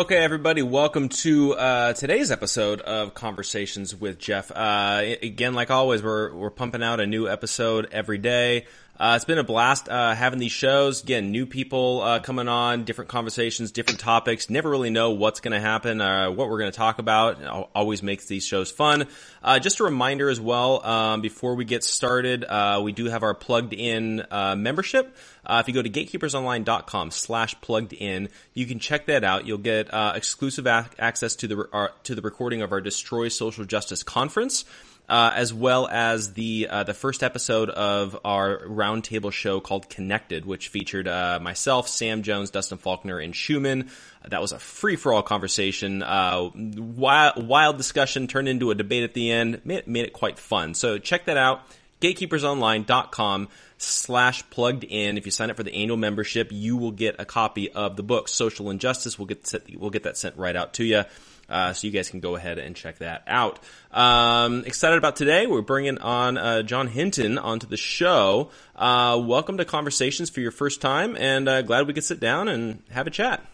Okay, everybody, welcome to uh, today's episode of Conversations with Jeff. Uh, again, like always, we're we're pumping out a new episode every day. Uh, it's been a blast uh, having these shows. Again, new people uh, coming on, different conversations, different topics. Never really know what's going to happen, uh, what we're going to talk about. Always makes these shows fun. Uh, just a reminder as well, um, before we get started, uh, we do have our plugged in membership. if you go to gatekeepersonline.com slash plugged in, you can check that out. You'll get exclusive ac- access to the to the recording of our Destroy Social Justice conference uh, as well as the uh, the first episode of our roundtable show called Connected, which featured uh, myself, Sam Jones, Dustin Faulkner, and Schumann. that was a free for all conversation, uh, wild, wild, discussion turned into a debate at the end. Made, made it quite fun. So check that out. Gatekeepersonline.com slash plugged in. If you sign up for the annual membership, you will get a copy of the book Social Injustice. We'll get we'll get that sent right out to you. Uh, so you guys can go ahead and check that out. Um, excited about today. We're bringing on uh, John Hinton onto the show. Uh, welcome to Conversations for your first time, and uh, glad we could sit down and have a chat.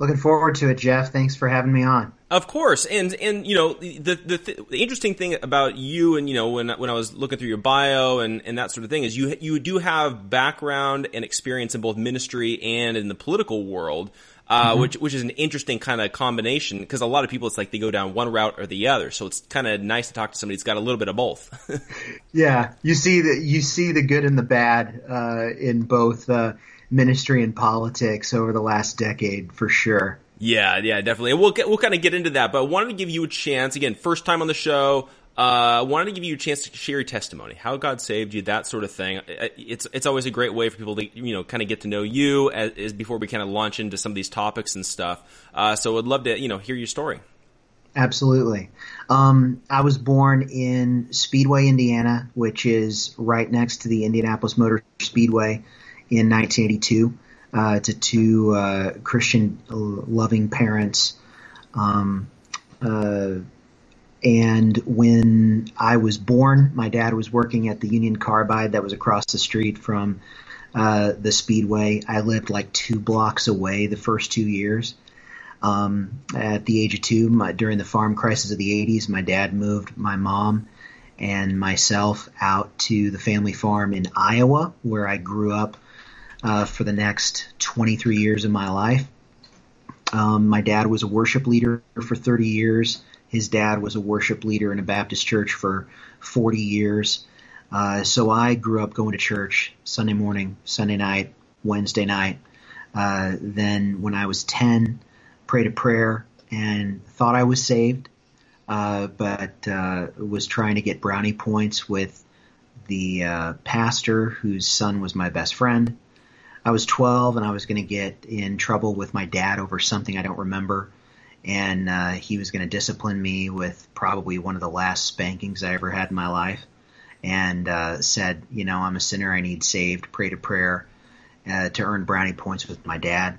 Looking forward to it, Jeff. Thanks for having me on. Of course, and and you know the the, th- the interesting thing about you, and you know when when I was looking through your bio and, and that sort of thing is you you do have background and experience in both ministry and in the political world uh, mm-hmm. which which is an interesting kind of combination because a lot of people it's like they go down one route or the other. So it's kind of nice to talk to somebody who's got a little bit of both. yeah, you see the you see the good and the bad uh, in both uh, ministry and politics over the last decade for sure. Yeah, yeah, definitely. And we'll get, we'll kind of get into that, but I wanted to give you a chance again. First time on the show. Uh, wanted to give you a chance to share your testimony, how God saved you, that sort of thing. It's it's always a great way for people to you know kind of get to know you as, as before we kind of launch into some of these topics and stuff. Uh, so I'd love to you know hear your story. Absolutely. Um, I was born in Speedway, Indiana, which is right next to the Indianapolis Motor Speedway in 1982 uh, to two uh, Christian loving parents. Um, uh, and when I was born, my dad was working at the Union Carbide that was across the street from uh, the Speedway. I lived like two blocks away the first two years. Um, at the age of two, my, during the farm crisis of the 80s, my dad moved my mom and myself out to the family farm in Iowa, where I grew up uh, for the next 23 years of my life. Um, my dad was a worship leader for 30 years. His dad was a worship leader in a Baptist church for 40 years. Uh, so I grew up going to church Sunday morning, Sunday night, Wednesday night. Uh, then when I was 10, prayed a prayer, and thought I was saved, uh, but uh, was trying to get brownie points with the uh, pastor whose son was my best friend. I was 12 and I was going to get in trouble with my dad over something I don't remember. And uh, he was going to discipline me with probably one of the last spankings I ever had in my life. And uh, said, you know, I'm a sinner. I need saved. Prayed a prayer uh, to earn brownie points with my dad.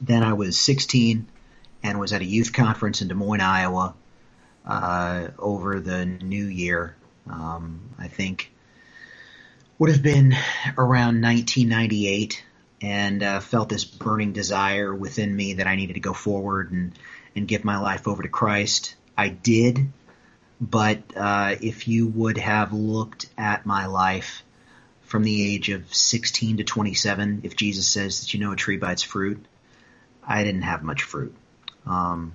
Then I was 16 and was at a youth conference in Des Moines, Iowa, uh, over the new year. Um, I think would have been around 1998 and uh, felt this burning desire within me that I needed to go forward and, and give my life over to Christ. I did, but uh, if you would have looked at my life from the age of 16 to 27, if Jesus says that you know a tree by its fruit, I didn't have much fruit. Um,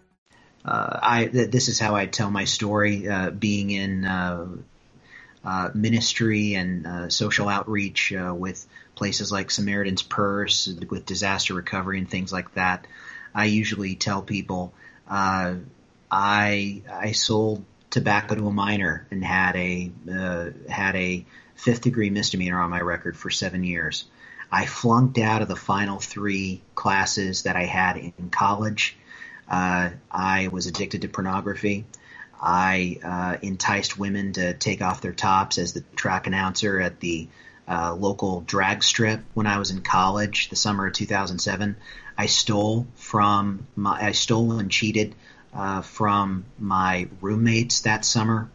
Uh, I th- this is how I tell my story. Uh, being in uh, uh ministry and uh, social outreach with places like Samaritan's Purse, with disaster recovery and things like that, I usually tell people I I sold tobacco to a minor and had a had a fifth degree misdemeanor on my record for seven years. I flunked out of the final three classes that I had in college uh, I was addicted to pornography. I uh, enticed women to take off their tops as the track announcer at the uh, local drag strip when I was in college, the summer of 2007. I stole from my, I stole and cheated uh, from my roommates that summer.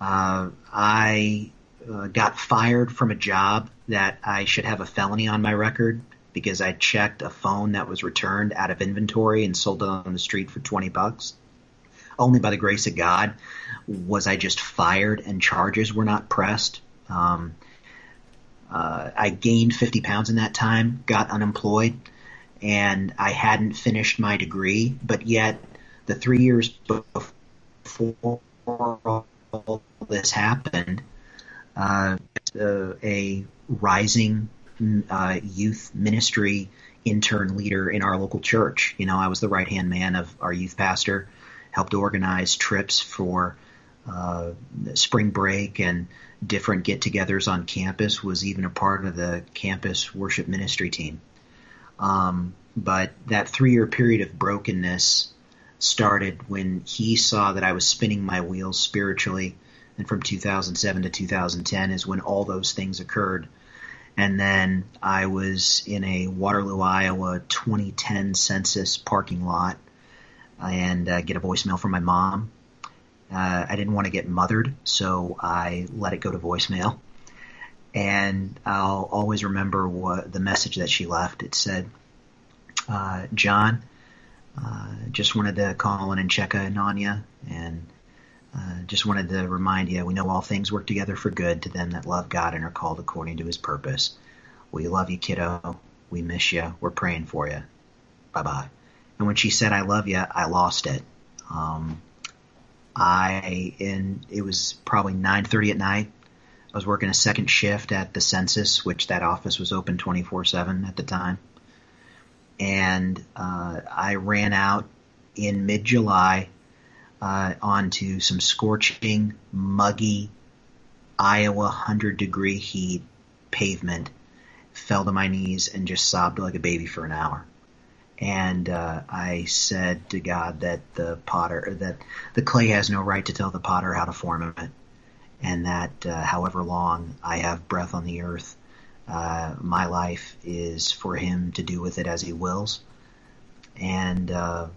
Uh, I uh, got fired from a job that I should have a felony on my record because I checked a phone that was returned out of inventory and sold it on the street for 20 bucks. Only by the grace of God was I just fired and charges were not pressed. Um, uh, I gained 50 pounds in that time, got unemployed, and I hadn't finished my degree, but yet the three years before all this happened, uh, a rising uh, youth ministry intern leader in our local church. You know, I was the right hand man of our youth pastor, helped organize trips for uh, spring break and different get togethers on campus, was even a part of the campus worship ministry team. Um, but that three year period of brokenness started when he saw that I was spinning my wheels spiritually. And from 2007 to 2010 is when all those things occurred. And then I was in a Waterloo, Iowa 2010 census parking lot and uh, get a voicemail from my mom. Uh, I didn't want to get mothered, so I let it go to voicemail. And I'll always remember what the message that she left. It said, uh, "John, uh, just wanted to call in and check in on you, and uh, just wanted to remind you, we know all things work together for good to them that love God and are called according to his purpose. We love you, kiddo. We miss you. We're praying for you. Bye bye. And when she said, I love you, I lost it. Um, I, in, it was probably 9.30 at night. I was working a second shift at the census, which that office was open 24-7 at the time. And, uh, I ran out in mid-July uh, onto some scorching, muggy Iowa 100 degree heat pavement, fell to my knees and just sobbed like a baby for an hour. and uh, I said to God that the potter that the clay has no right to tell the potter how to form it, and that uh, however long I have breath on the earth, uh, my life is for Him to do with it as He wills. And uh,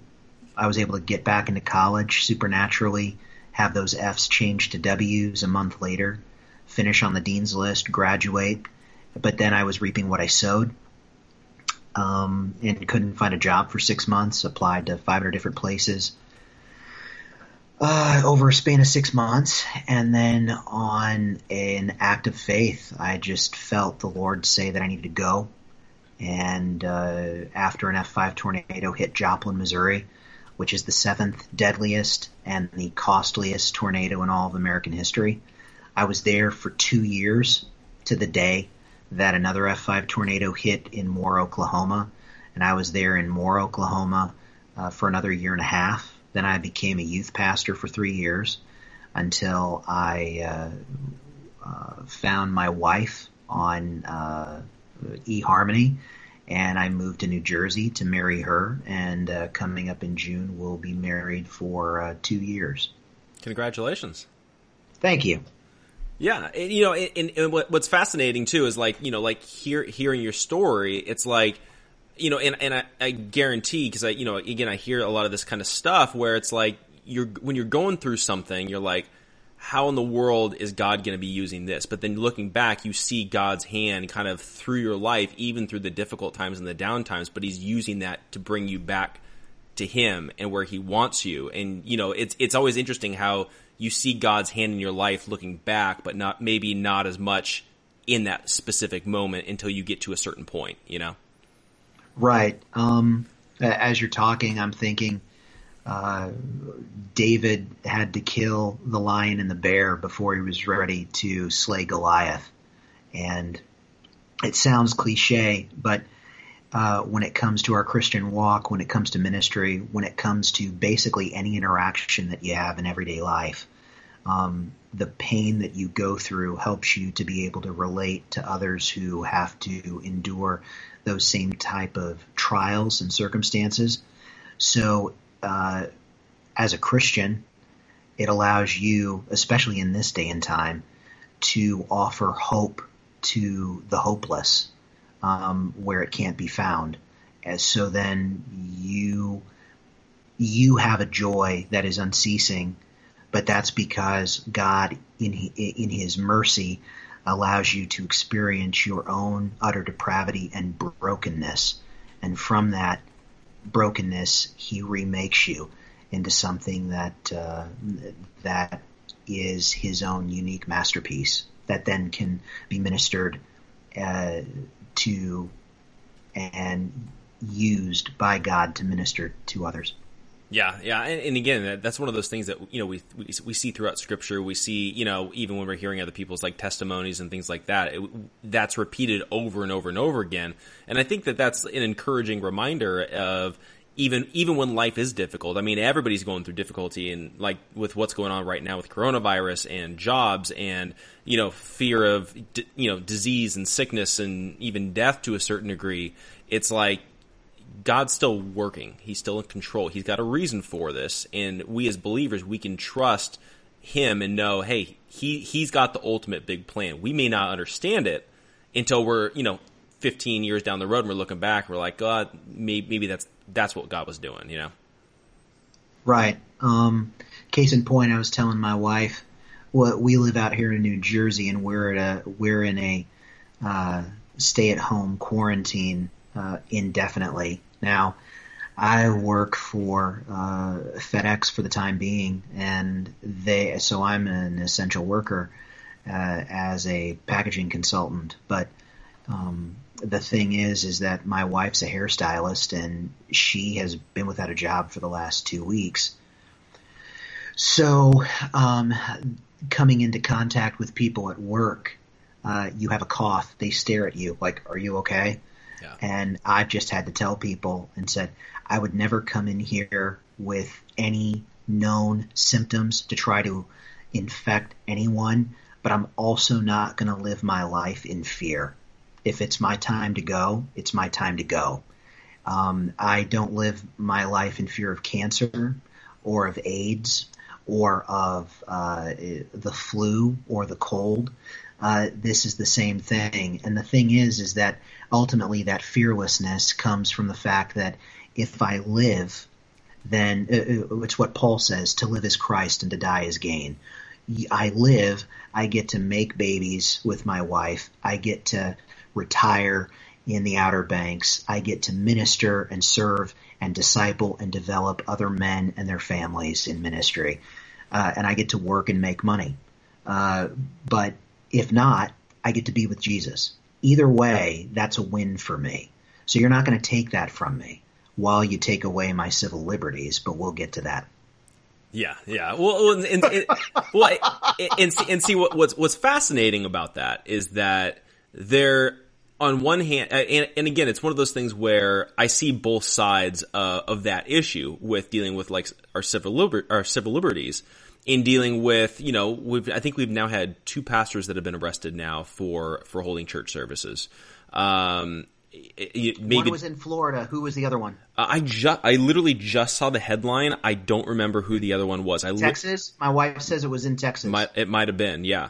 I was able to get back into college supernaturally, have those Fs changed to Ws a month later, finish on the dean's list, graduate, but then I was reaping what I sowed um, and couldn't find a job for six months. Applied to 500 different places uh, over a span of six months, and then on an act of faith, I just felt the Lord say that I needed to go. And uh, after an F5 tornado hit Joplin, Missouri, which is the seventh deadliest and the costliest tornado in all of American history, I was there for two years to the day that another F5 tornado hit in Moore, Oklahoma, and I was there in Moore, Oklahoma uh, for another year and a half. Then I became a youth pastor for three years until I uh, uh, found my wife on uh, eHarmony, and I moved to New Jersey to marry her. And uh, coming up in June, we'll be married for uh, two years. Congratulations! Thank you. Yeah, and, you know, and, and what, what's fascinating too is like you know, like hear, hearing your story. It's like you know, and and I, I guarantee because I you know again I hear a lot of this kind of stuff where it's like you're when you're going through something, you're like, how in the world is God going to be using this? But then looking back, you see God's hand kind of through your life, even through the difficult times and the down times. But He's using that to bring you back to Him and where He wants you. And you know, it's it's always interesting how you see God's hand in your life looking back, but not maybe not as much in that specific moment until you get to a certain point, you know? Right. Um, as you're talking, I'm thinking uh, David had to kill the lion and the bear before he was ready to slay Goliath. And it sounds cliche, but uh, when it comes to our Christian walk, when it comes to ministry, when it comes to basically any interaction that you have in everyday life. Um, the pain that you go through helps you to be able to relate to others who have to endure those same type of trials and circumstances. So, uh, as a Christian, it allows you, especially in this day and time, to offer hope to the hopeless um, where it can't be found. And so then you you have a joy that is unceasing, but that's because God, in in His mercy, allows you to experience your own utter depravity and brokenness, and from that brokenness, He remakes you into something that uh, that is His own unique masterpiece that then can be ministered uh, to and used by God to minister to others. Yeah, yeah, and, and, again, that's one of those things that you know we, we, we see throughout Scripture. We see, you know, even when we're hearing other people's like testimonies and things like that, it, that's repeated over and over and over again. And I think that that's an encouraging reminder of even even when life is difficult. I mean, everybody's going through difficulty, and like with what's going on right now with coronavirus and jobs and you know fear of you know disease and sickness and even death to a certain degree. It's like God's still working. He's still in control. He's got a reason for this, and we as believers we can trust him and know, hey, he he's got the ultimate big plan. We may not understand it until we're you know 15 years down the road and we're looking back. We're like, God, maybe, maybe that's that's what God was doing, you know? Right. Um, case in point, I was telling my wife, well, we live out here in New Jersey, and we're at a we're in a uh, stay-at-home quarantine uh, indefinitely. Now, I work for uh, FedEx for the time being, and they so I'm an essential worker uh, as a packaging consultant. But um, the thing is, is that my wife's a hairstylist, and she has been without a job for the last two weeks. So, um, coming into contact with people at work, uh, you have a cough, they stare at you like, "Are you okay?" Yeah. And I've just had to tell people and said, I would never come in here with any known symptoms to try to infect anyone, but I'm also not going to live my life in fear. If it's my time to go, it's my time to go. Um, I don't live my life in fear of cancer or of AIDS or of uh, the flu or the cold. Uh, this is the same thing. And the thing is, is that ultimately that fearlessness comes from the fact that if I live, then uh, uh, it's what Paul says: to live is Christ and to die is gain. I live, I get to make babies with my wife. I get to retire in the Outer Banks. I get to minister and serve and disciple and develop other men and their families in ministry. Uh, and I get to work and make money. Uh, but if not, I get to be with Jesus. Either way, that's a win for me. So you're not going to take that from me while you take away my civil liberties, but we'll get to that. Yeah, yeah. Well, and, and, and well, and, see, and see what, what's what's fascinating about that is that there, on one hand, and, and again, it's one of those things where I see both sides uh, of that issue with dealing with like our civil liber- our civil liberties in dealing with you know we've I think we've now had two pastors that have been arrested now for for holding church services. Um, maybe one was in Florida. Who was the other one? Uh, I just, I literally just saw the headline. I don't remember who the other one was. I Texas. Li- My wife says it was in Texas. Might, it might have been, yeah.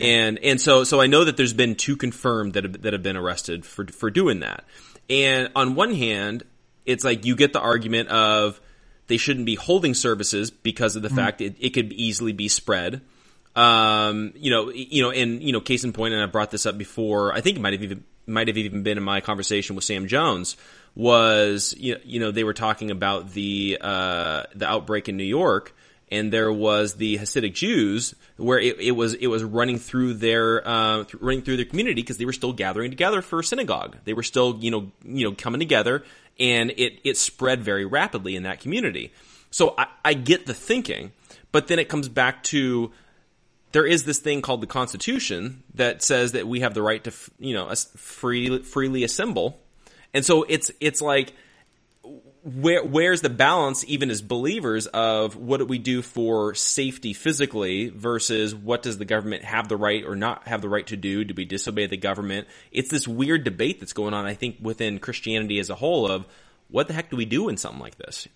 And and so so I know that there's been two confirmed that have, that have been arrested for for doing that. And on one hand, it's like you get the argument of they shouldn't be holding services because of the mm. fact it, it could easily be spread. Um, you know, you know, and you know, case in point, and I brought this up before. I think it might have even might have even been in my conversation with Sam Jones. Was you know, you know they were talking about the uh, the outbreak in New York and there was the Hasidic Jews where it, it was it was running through their uh, th- running through their community because they were still gathering together for synagogue. They were still you know you know coming together, and it it spread very rapidly in that community. So I, I get the thinking, but then it comes back to there is this thing called the Constitution that says that we have the right to you know free, freely assemble, and so it's it's like where where's the balance even as believers of what do we do for safety physically versus what does the government have the right or not have the right to do do we disobey the government it's this weird debate that's going on i think within christianity as a whole of what the heck do we do in something like this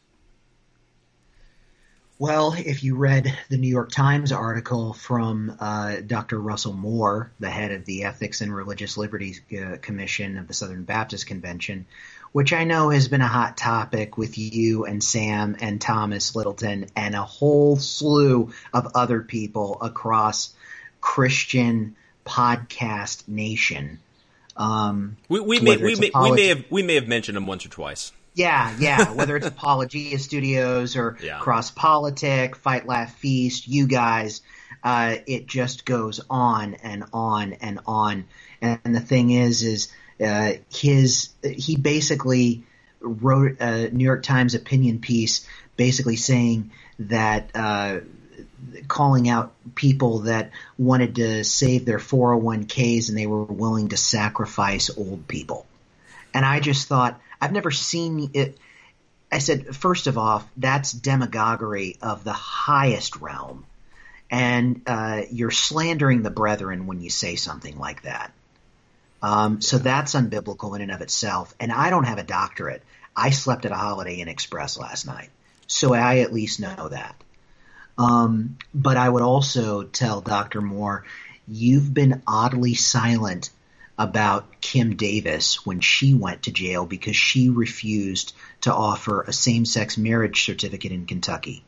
well, if you read the New York Times article from uh, Dr. Russell Moore, the head of the Ethics and Religious Liberties uh, Commission of the Southern Baptist Convention, which I know has been a hot topic with you and Sam and Thomas Littleton and a whole slew of other people across Christian podcast nation. Um, we, we may we may, we may have we may have mentioned them once or twice. Yeah, yeah. Whether it's Apologia Studios or yeah. Cross Politic, Fight Laugh Feast, you guys, uh, it just goes on and on and on. And the thing is, is uh, his he basically wrote a New York Times opinion piece, basically saying that uh, calling out people that wanted to save their 401ks and they were willing to sacrifice old people. And I just thought, I've never seen it. I said, first of all, that's demagoguery of the highest realm. And uh, you're slandering the brethren when you say something like that. Um, so that's unbiblical in and of itself. And I don't have a doctorate. I slept at a Holiday Inn Express last night. So I at least know that. Um, but I would also tell Dr. Moore, you've been oddly silent about Kim Davis when she went to jail because she refused to offer a same sex marriage certificate in Kentucky.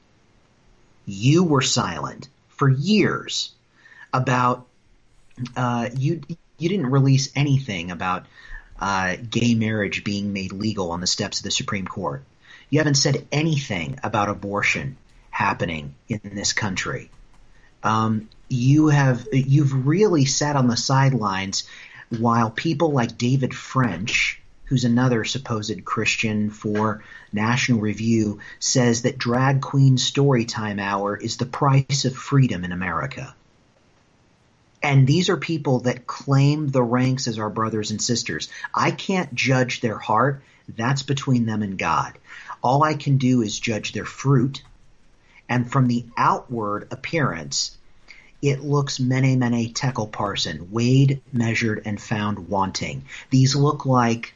You were silent for years about uh, you. You didn't release anything about uh, gay marriage being made legal on the steps of the Supreme Court. You haven't said anything about abortion happening in this country. Um, you have you've really sat on the sidelines while people like David French, who's another supposed Christian for National Review, says that drag queen storytime hour is the price of freedom in America. And these are people that claim the ranks as our brothers and sisters. I can't judge their heart. That's between them and God. All I can do is judge their fruit. And from the outward appearance, it looks mene mene tekel parsin, weighed, measured, and found wanting. These look like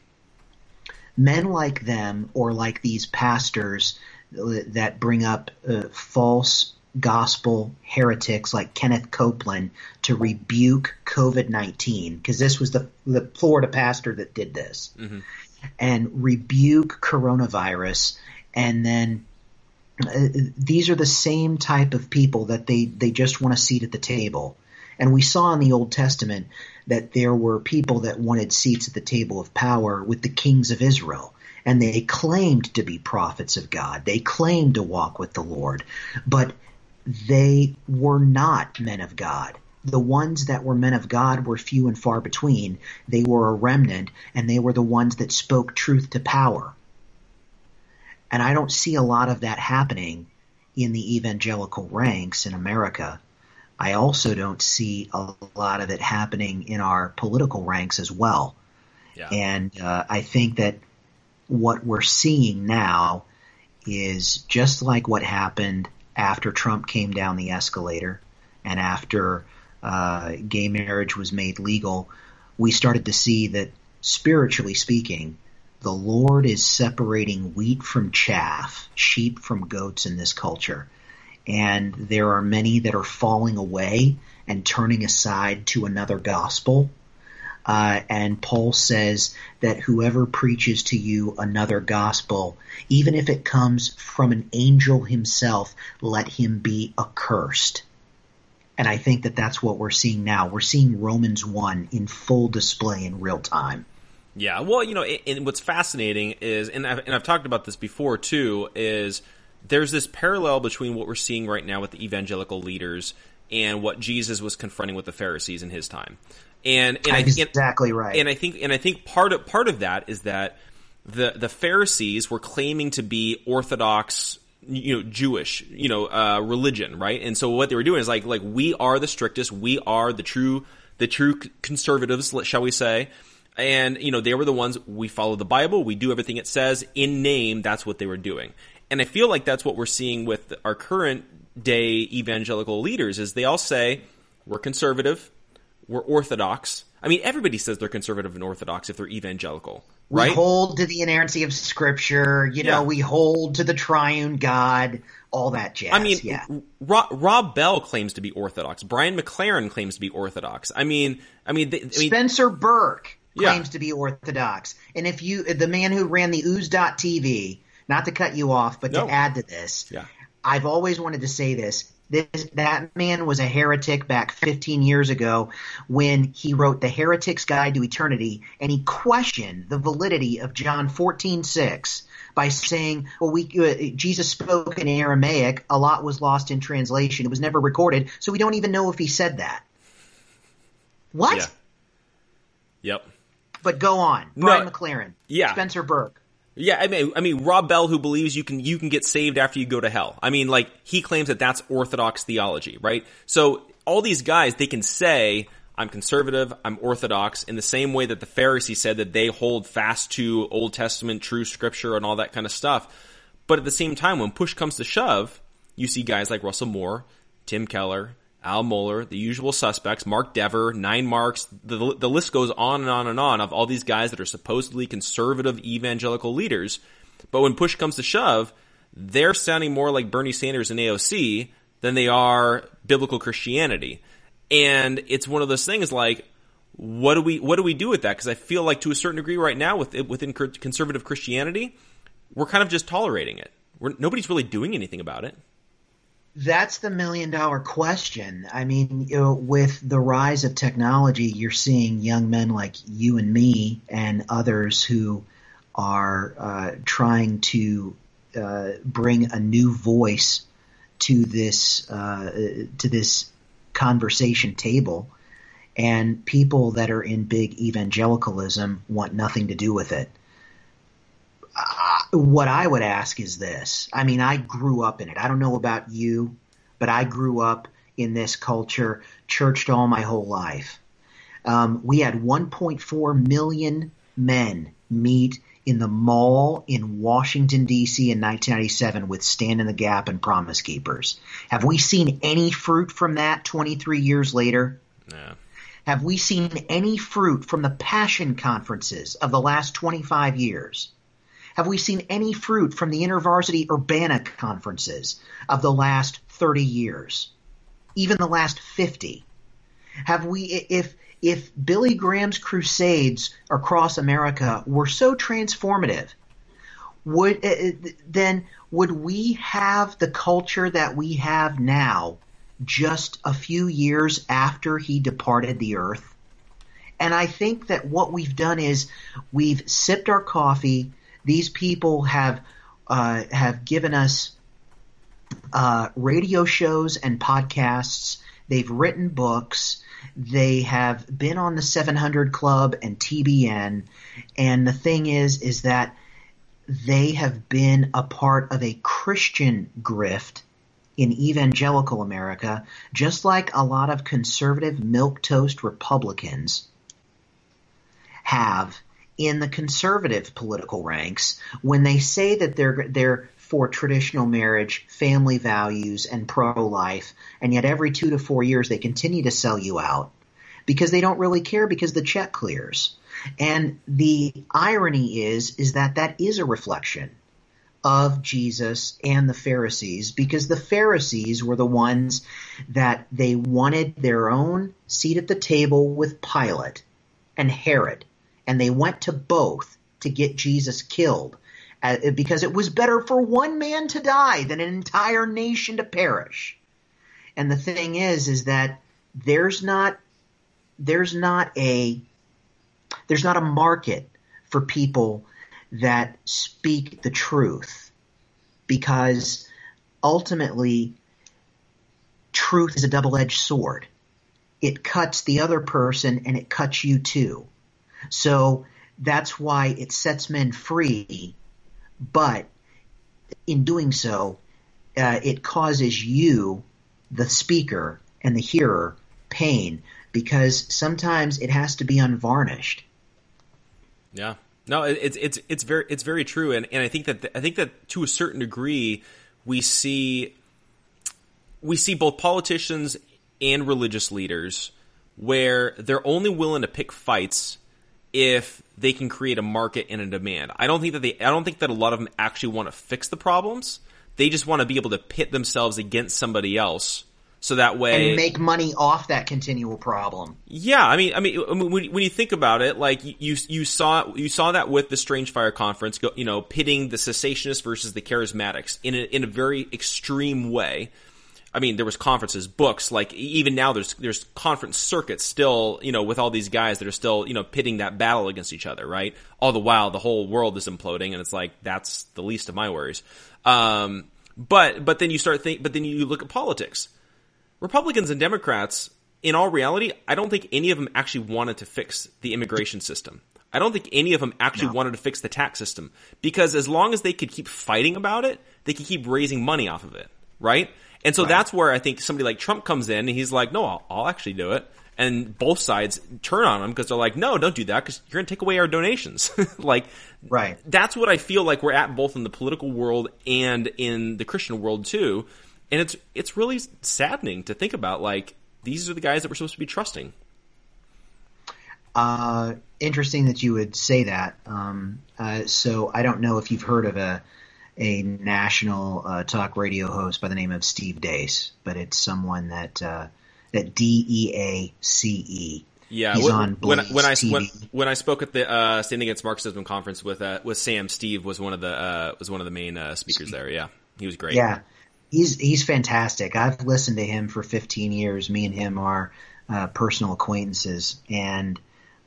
men like them or like these pastors that bring up uh, false gospel heretics like Kenneth Copeland to rebuke COVID 19, because this was the, the Florida pastor that did this, mm-hmm. and rebuke coronavirus. And then uh, these are the same type of people that they, they just want a seat at the table. And we saw in the Old Testament that there were people that wanted seats at the table of power with the kings of Israel. And they claimed to be prophets of God. They claimed to walk with the Lord. But they were not men of God. The ones that were men of God were few and far between. They were a remnant, and they were the ones that spoke truth to power. And I don't see a lot of that happening in the evangelical ranks in America. I also don't see a lot of it happening in our political ranks as well. Yeah. And uh, I think that what we're seeing now is just like what happened after Trump came down the escalator and after uh, gay marriage was made legal, we started to see that spiritually speaking, the Lord is separating wheat from chaff, sheep from goats in this culture. And there are many that are falling away and turning aside to another gospel uh, and Paul says that whoever preaches to you another gospel, even if it comes from an angel himself, let him be accursed. And I think that that's what we're seeing now. We're seeing Romans 1 in full display in real time. Yeah, well, you know, and what's fascinating is, and I've, and I've talked about this before too, is there's this parallel between what we're seeing right now with the evangelical leaders and what Jesus was confronting with the Pharisees in his time. And, and exactly and, right. And I think and I think part of part of that is that the the Pharisees were claiming to be orthodox you know Jewish you know uh, religion right? And so what they were doing is like like we are the strictest. We are the true the true conservatives shall we say. And you know they were the ones we follow the Bible. We do everything it says in name. That's what they were doing. And I feel like that's what we're seeing with our current day evangelical leaders is they all say we're conservative we're orthodox. I mean, everybody says they're conservative and orthodox if they're evangelical, right? We hold to the inerrancy of Scripture. You know, we hold to the triune God. All that jazz. I mean, yeah. Rob, Rob, Bell claims to be orthodox. Brian McLaren claims to be orthodox. I mean, I mean, they, I mean Spencer Burke claims yeah. to be orthodox. And if you, the man who ran the ooze.tv, not to cut you off, but no. to add to this, yeah. I've always wanted to say this. This, that man was a heretic back 15 years ago when he wrote The Heretic's Guide to Eternity and he questioned the validity of John 14:6 by saying, "Well, we uh, Jesus spoke in Aramaic. A lot was lost in translation. It was never recorded, so we don't even know if he said that." What? Yeah. Yep. But go on, Brian no, McLaren. Yeah. Spencer Burke. Yeah, I mean, I mean, Rob Bell, who believes you can you can get saved after you go to hell. I mean, like he claims that that's orthodox theology, right? So all these guys, they can say, I'm conservative, I'm orthodox, in the same way that the Pharisees said that they hold fast to Old Testament true scripture and all that kind of stuff. But at the same time, when push comes to shove, you see guys like Russell Moore, Tim Keller, Al Mohler, the usual suspects, Mark Dever, Nine Marks, the, the list goes on and on and on of all these guys that are supposedly conservative evangelical leaders. But when push comes to shove, they're sounding more like Bernie Sanders and AOC than they are biblical Christianity. And it's one of those things like, what do we what do we do with that? Because I feel like to a certain degree right now with within conservative Christianity, we're kind of just tolerating it. We're, nobody's really doing anything about it. That's the million dollar question. I mean, you know, with the rise of technology, you're seeing young men like you and me and others who are uh, trying to uh, bring a new voice to this uh, to this conversation table, and people that are in big evangelicalism want nothing to do with it. What I would ask is this: I mean, I grew up in it. I don't know about you, but I grew up in this culture, churched all my whole life. Um, we had 1.4 million men meet in the mall in Washington, D.C. in 1997 with Stand in the Gap and Promise Keepers. Have we seen any fruit from that 23 years later? No. Have we seen any fruit from the passion conferences of the last 25 years? Have we seen any fruit from the InterVarsity Urbana conferences of the last 30 years? Even the last 50? Have we, if, if Billy Graham's crusades across America were so transformative, would uh, then would we have the culture that we have now just a few years after he departed the earth? And I think that what we've done is we've sipped our coffee. These people have uh, have given us uh, radio shows and podcasts. They've written books. They have been on the 700 Club and TBN, and the thing is, is that they have been a part of a Christian grift in evangelical America, just like a lot of conservative milk toast Republicans have in the conservative political ranks when they say that they're they're for traditional marriage, family values, and pro-life, and yet every two to four years they continue to sell you out because they don't really care because the check clears. And the irony is, is that that is a reflection of Jesus and the Pharisees because the Pharisees were the ones that they wanted their own seat at the table with Pilate and Herod, and they went to both to get Jesus killed uh, because it was better for one man to die than an entire nation to perish. And the thing is, is that there's not, there's not a, there's not a market for people that speak the truth because ultimately truth is a double-edged sword. It cuts the other person and it cuts you too. So that's why it sets men free but in doing so, uh, it causes you, the speaker and the hearer, pain because sometimes it has to be unvarnished. Yeah. No, it's it's it's very it's very true, and, and I think that I think that to a certain degree we see we see both politicians and religious leaders where they're only willing to pick fights if they can create a market and a demand. I don't think that they I don't think that a lot of them actually want to fix the problems. They just want to be able to pit themselves against somebody else. So that way, and make money off that continual problem. Yeah, I mean, I mean, when, when you think about it, like you you saw you saw that with the Strange Fire Conference, you know, pitting the cessationists versus the charismatics in a, in a very extreme way. I mean, there was conferences, books, like even now there's there's conference circuits still, you know, with all these guys that are still, you know, pitting that battle against each other, right? All the while the whole world is imploding and it's like that's the least of my worries. Um, but but then you start think but then you look at politics. Republicans and Democrats, in all reality, I don't think any of them actually wanted to fix the immigration system. I don't think any of them actually no. wanted to fix the tax system because as long as they could keep fighting about it, they could keep raising money off of it, right? And so right. that's where I think somebody like Trump comes in and he's like, no, I'll, I'll actually do it. and both sides turn on him because they're like, no, don't do that because you're going to take away our donations. like, right. That's what I feel like we're at both in the political world and in the Christian world too. And it's, it's really saddening to think about like, these are the guys that we're supposed to be trusting. Uh, interesting that you would say that. Um, uh, so I don't know if you've heard of a, a national uh, talk radio host by the name of Steve Deace, but it's someone that uh, that D E A C E. Yeah, He's when, on when, when I when, when I spoke at the uh, Standing Against Marxism conference with uh, with Sam, Steve was one of the uh, was one of the main uh, speakers there. Yeah, he was great. Yeah, he's he's fantastic. I've listened to him for 15 years. Me and him are uh, personal acquaintances, and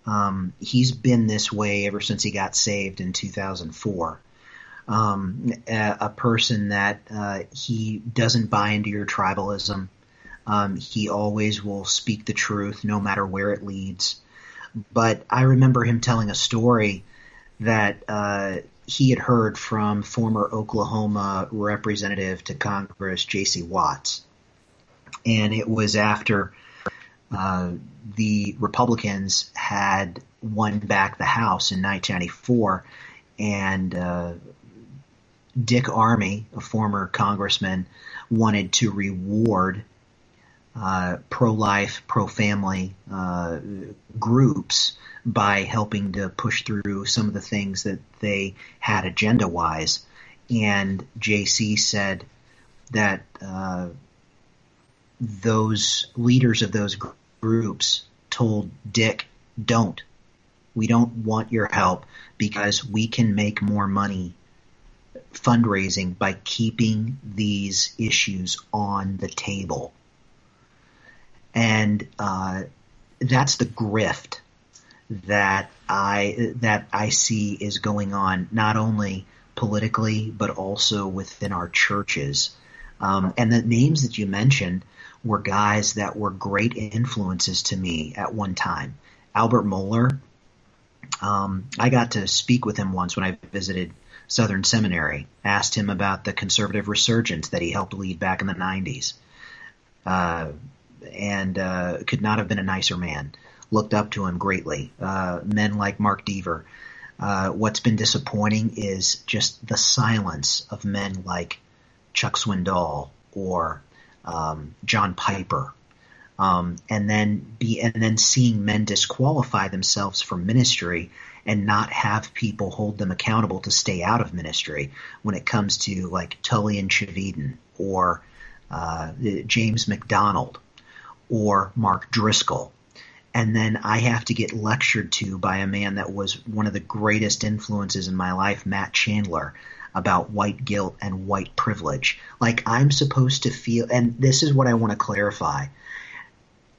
um, he's been this way ever since he got saved in 2004. Um, a, a person that uh, he doesn't buy into your tribalism. Um, he always will speak the truth, no matter where it leads. But I remember him telling a story that uh, he had heard from former Oklahoma representative to Congress J.C. Watts, and it was after uh, the Republicans had won back the House in 1994, and uh, Dick Armey, a former congressman, wanted to reward uh, pro-life, pro-family uh, groups by helping to push through some of the things that they had agenda-wise. And JC said that uh, those leaders of those gr- groups told Dick, "Don't. We don't want your help because we can make more money fundraising by keeping these issues on the table." and uh, that's the grift that I that I see is going on not only politically but also within our churches. Um, and the names that you mentioned were guys that were great influences to me at one time. Albert Mohler. Um, I got to speak with him once when I visited Southern Seminary. Asked him about the conservative resurgence that he helped lead back in the '90s. Uh, and uh, could not have been a nicer man. Looked up to him greatly. Uh, men like Mark Dever. Uh, what's been disappointing is just the silence of men like Chuck Swindoll or um, John Piper, um, and then be and then seeing men disqualify themselves from ministry and not have people hold them accountable to stay out of ministry when it comes to like Tullian Tchividjian or uh, James MacDonald or Mark Driscoll. And then I have to get lectured to by a man that was one of the greatest influences in my life, Matt Chandler, about white guilt and white privilege. Like I'm supposed to feel, and this is what I want to clarify.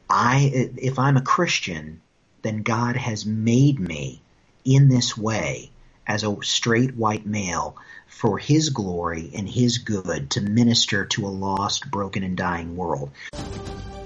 I, if I'm a Christian, then God has made me in this way as a straight white male for his glory and his good to minister to a lost, broken, and dying world.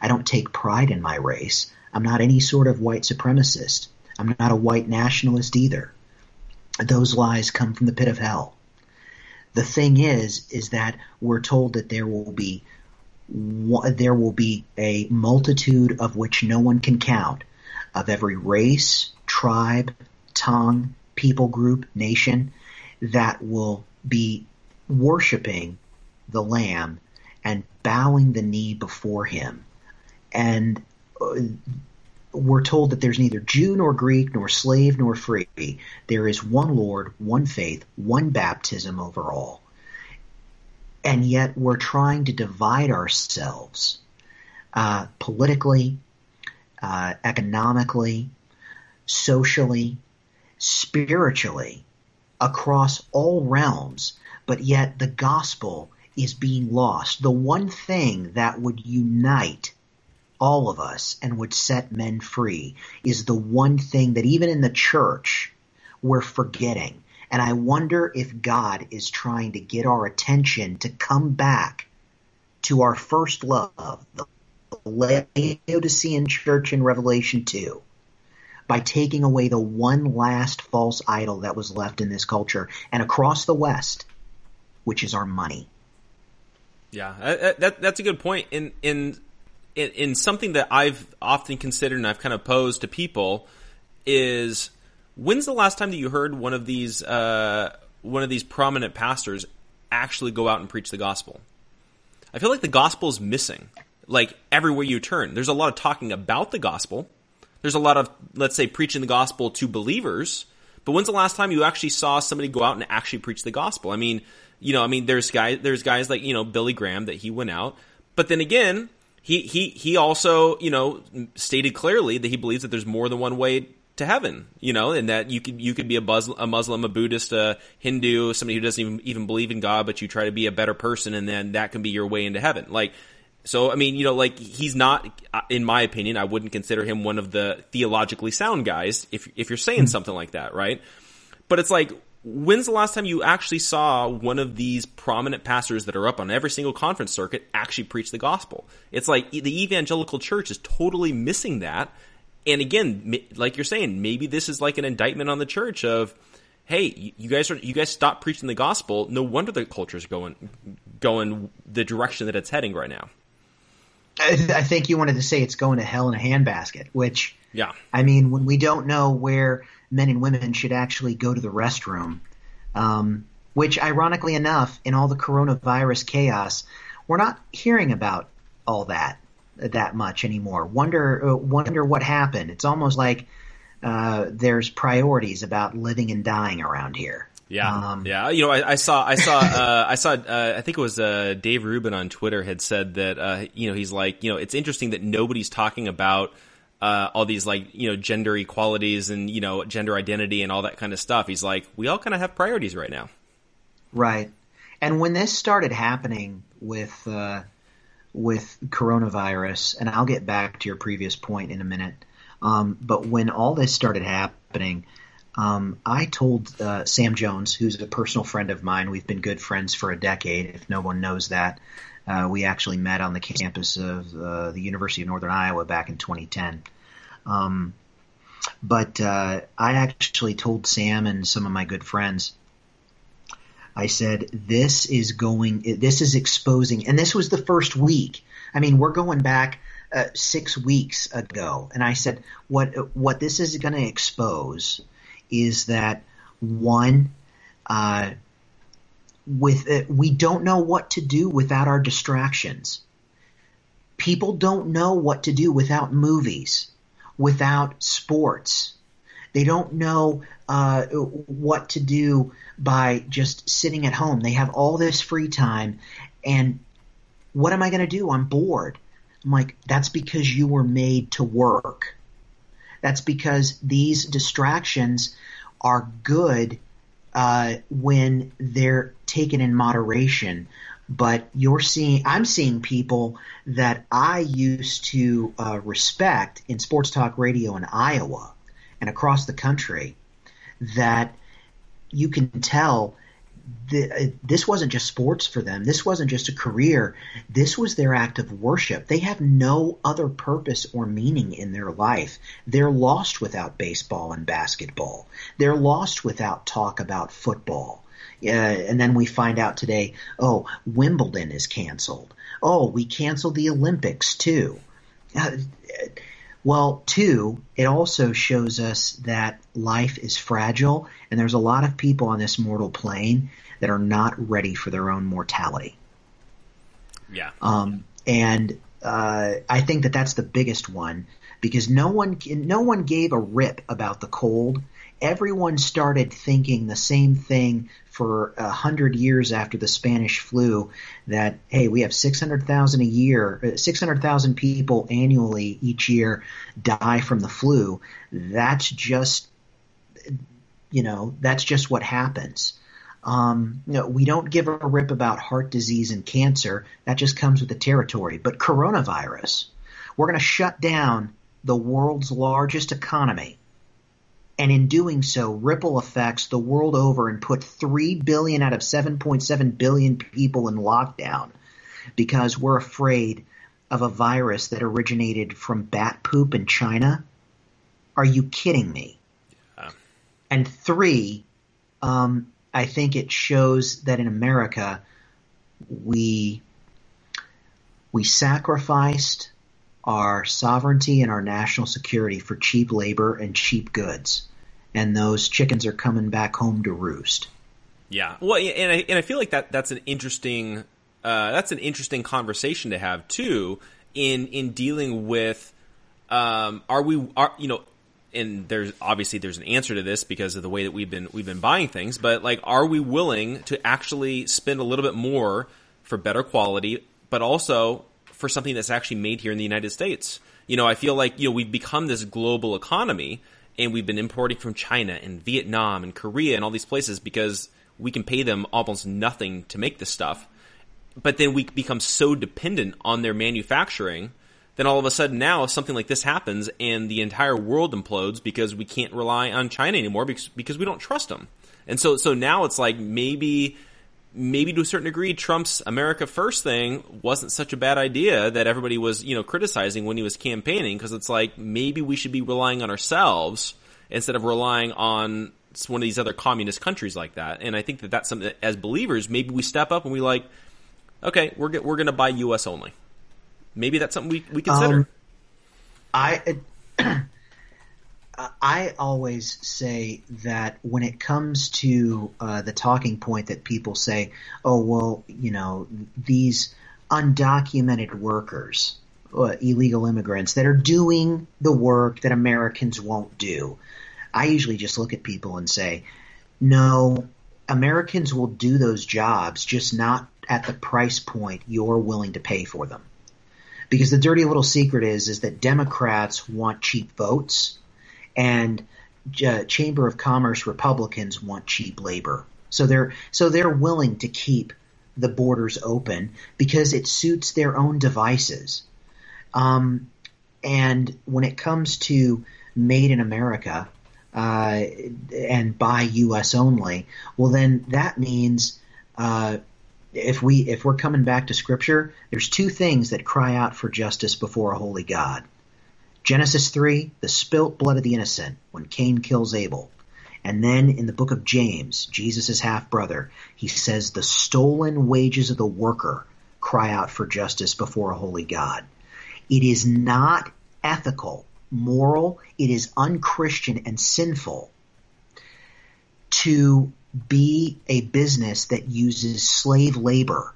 I don't take pride in my race. I'm not any sort of white supremacist. I'm not a white nationalist either. Those lies come from the pit of hell. The thing is, is that we're told that there will be there will be a multitude of which no one can count of every race, tribe, tongue, people group, nation that will be worshiping the Lamb and bowing the knee before him. And uh, we're told that there's neither Jew nor Greek nor slave nor free. There is one Lord, one faith, one baptism over all. And yet we're trying to divide ourselves uh, politically, uh, economically, socially, spiritually, across all realms, but yet the gospel is being lost. The one thing that would unite all of us and would set men free is the one thing that even in the church we're forgetting. And I wonder if God is trying to get our attention to come back to our first love, the Laodicean church in Revelation 2, by taking away the one last false idol that was left in this culture and across the West, which is our money. Yeah, that, that, that's a good point. In, in in, in something that I've often considered and I've kind of posed to people is when's the last time that you heard one of these uh, one of these prominent pastors actually go out and preach the gospel? I feel like the gospel is missing. Like everywhere you turn, there's a lot of talking about the gospel. There's a lot of let's say preaching the gospel to believers. But when's the last time you actually saw somebody go out and actually preach the gospel? I mean, you know, I mean, there's guys, there's guys like you know Billy Graham that he went out, but then again, he he he also you know stated clearly that he believes that there's more than one way to heaven, you know, and that you could you could be a, Buzz, a Muslim, a Buddhist, a Hindu, somebody who doesn't even even believe in God, but you try to be a better person, and then that can be your way into heaven. Like, so I mean, you know, like he's not, in my opinion, I wouldn't consider him one of the theologically sound guys if if you're saying mm-hmm. something like that, right? But it's like when's the last time you actually saw one of these prominent pastors that are up on every single conference circuit actually preach the gospel? It's like the evangelical church is totally missing that. And again, like you're saying, maybe this is like an indictment on the church of, hey, you guys are you guys stop preaching the gospel. No wonder the culture's going going the direction that it's heading right now. I, think you wanted to say it's going to hell in a handbasket, which yeah. I mean, when we don't know where men and women should actually go to the restroom. Um, which, ironically enough, in all the coronavirus chaos, we're not hearing about all that that much anymore. Wonder uh, wonder what happened. It's almost like uh, there's priorities about living and dying around here. Yeah, um, yeah. You know, I, I saw, I saw, uh, I saw. Uh, I think it was uh, Dave Rubin on Twitter had said that. Uh, you know, he's like, you know, it's interesting that nobody's talking about uh, all these like you know gender equalities and you know gender identity and all that kind of stuff. He's like, we all kind of have priorities right now. Right. And when this started happening with uh, with coronavirus, and I'll get back to your previous point in a minute. Um, but when all this started happening, um, I told uh, Sam Jones, who's a personal friend of mine. We've been good friends for a decade, if no one knows that. Uh, we actually met on the campus of uh, the University of Northern Iowa back in 2010. Um, but uh, I actually told Sam and some of my good friends, I said, this is going, this is exposing, and this was the first week. I mean, we're going back uh, six weeks ago, and I said, what what this is going to expose is that one, uh, with it, we don't know what to do without our distractions. People don't know what to do without movies, without sports. They don't know uh, what to do by just sitting at home. They have all this free time, and what am I going to do? I'm bored. I'm like, that's because you were made to work. That's because these distractions are good uh, when they're taken in moderation. But you're seeing, I'm seeing people that I used to uh, respect in sports talk radio in Iowa and across the country that you can tell the, this wasn't just sports for them. This wasn't just a career. This was their act of worship. They have no other purpose or meaning in their life. They're lost without baseball and basketball. They're lost without talk about football. Uh, and then we find out today, oh, Wimbledon is canceled. Oh, we canceled the Olympics too. Uh, well, two, it also shows us that life is fragile, and there's a lot of people on this mortal plane that are not ready for their own mortality. Yeah. Um, and uh, I think that that's the biggest one because no one no one gave a rip about the cold. Everyone started thinking the same thing for a hundred years after the Spanish flu that hey, we have six hundred thousand a year, six hundred thousand people annually each year die from the flu. That's just you know that's just what happens. Um, you know, we don't give a rip about heart disease and cancer. That just comes with the territory. But coronavirus, we're going to shut down the world's largest economy and in doing so ripple effects the world over and put 3 billion out of 7.7 billion people in lockdown because we're afraid of a virus that originated from bat poop in China? Are you kidding me? Yeah. And three, um, I think it shows that in America we we sacrificed our sovereignty and our national security for cheap labor and cheap goods and those chickens are coming back home to roost. Yeah, well, and I and I feel like that that's an interesting uh, that's an interesting conversation to have too in in dealing with um, are we are you know and there's obviously there's an answer to this because of the way that we've been we've been buying things but like are we willing to actually spend a little bit more for better quality but also for something that's actually made here in the United States you know I feel like you know we've become this global economy and we've been importing from China and Vietnam and Korea and all these places because we can pay them almost nothing to make this stuff. But then we become so dependent on their manufacturing, then all of a sudden now if something like this happens and the entire world implodes because we can't rely on China anymore because, because we don't trust them. And so so now it's like maybe maybe to a certain degree, Trump's America First thing wasn't such a bad idea that everybody was, you know, criticizing when he was campaigning because it's like maybe we should be relying on ourselves instead of relying on one of these other communist countries like that. And I think that that's something that, as believers, maybe we step up and we like, okay, we're we're going to buy U.S. only. Maybe that's something we we consider. Um, I. I always say that when it comes to uh, the talking point that people say, oh, well, you know, these undocumented workers, uh, illegal immigrants that are doing the work that Americans won't do, I usually just look at people and say, no, Americans will do those jobs, just not at the price point you're willing to pay for them. Because the dirty little secret is, is that Democrats want cheap votes and uh, Chamber of Commerce Republicans want cheap labor. So they're so they're willing to keep the borders open because it suits their own devices. Um, and when it comes to made in America uh, and by U.S. only, well then that means uh, if we if we're coming back to Scripture, there's two things that cry out for justice before a holy God. Genesis 3, the spilt blood of the innocent when Cain kills Abel. And then in the book of James, Jesus' half brother, he says the stolen wages of the worker cry out for justice before a holy God. It is not ethical, moral, it is unchristian and sinful to be a business that uses slave labor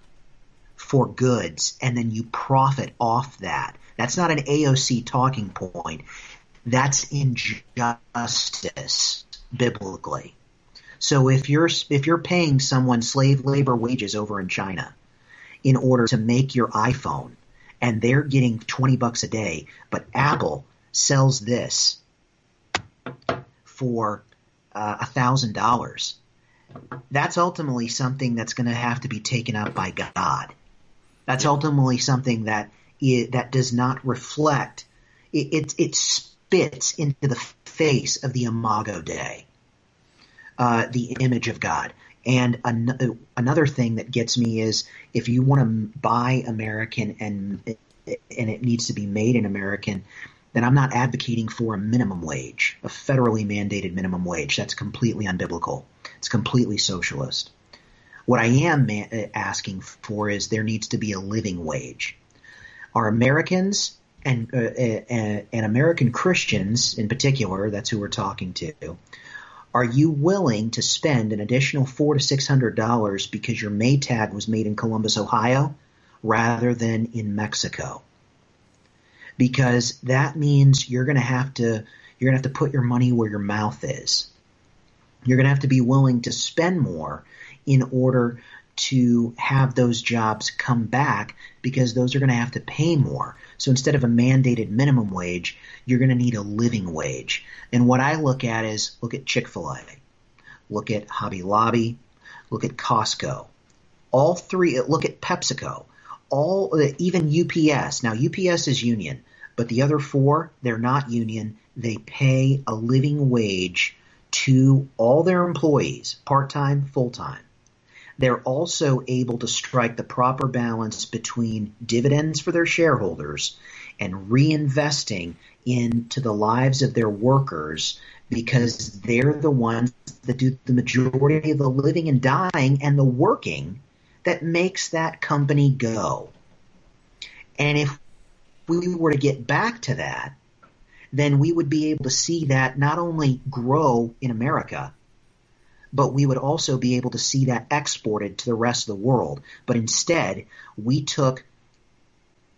for goods and then you profit off that that's not an AOC talking point. That's injustice biblically. So if you're if you're paying someone slave labor wages over in China in order to make your iPhone and they're getting 20 bucks a day, but Apple sells this for uh, a thousand dollars, that's ultimately something that's going to have to be taken up by God. That's ultimately something that that does not reflect it, it, it spits into the face of the imago Dei, uh, the image of God. And an- another thing that gets me is if you want to buy American and and it needs to be made in American, then I'm not advocating for a minimum wage, a federally mandated minimum wage. That's completely unbiblical. It's completely socialist. What I am asking for is there needs to be a living wage. Are Americans and uh, uh, and American Christians in particular, that's who we're talking to, are you willing to spend an additional four to six hundred dollars because your Maytag was made in Columbus, Ohio, rather than in Mexico? Because that means you're going to have to you're going to have to put your money where your mouth is. You're going to have to be willing to spend more in order to have those jobs come back because those are going to have to pay more. So instead of a mandated minimum wage, you're going to need a living wage. And what I look at is look at Chick-fil-A, look at Hobby Lobby, look at Costco. All three, look at PepsiCo, all even UPS. Now UPS is union, but the other four, they're not union. They pay a living wage to all their employees, part-time, full-time they're also able to strike the proper balance between dividends for their shareholders and reinvesting into the lives of their workers because they're the ones that do the majority of the living and dying and the working that makes that company go. And if we were to get back to that, then we would be able to see that not only grow in America, but we would also be able to see that exported to the rest of the world. But instead, we took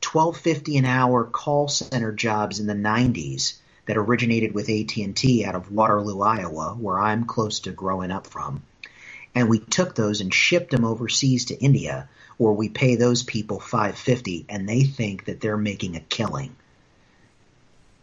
1250 an hour call center jobs in the 90s that originated with AT&T out of Waterloo, Iowa, where I'm close to growing up from. And we took those and shipped them overseas to India, where we pay those people 550 and they think that they're making a killing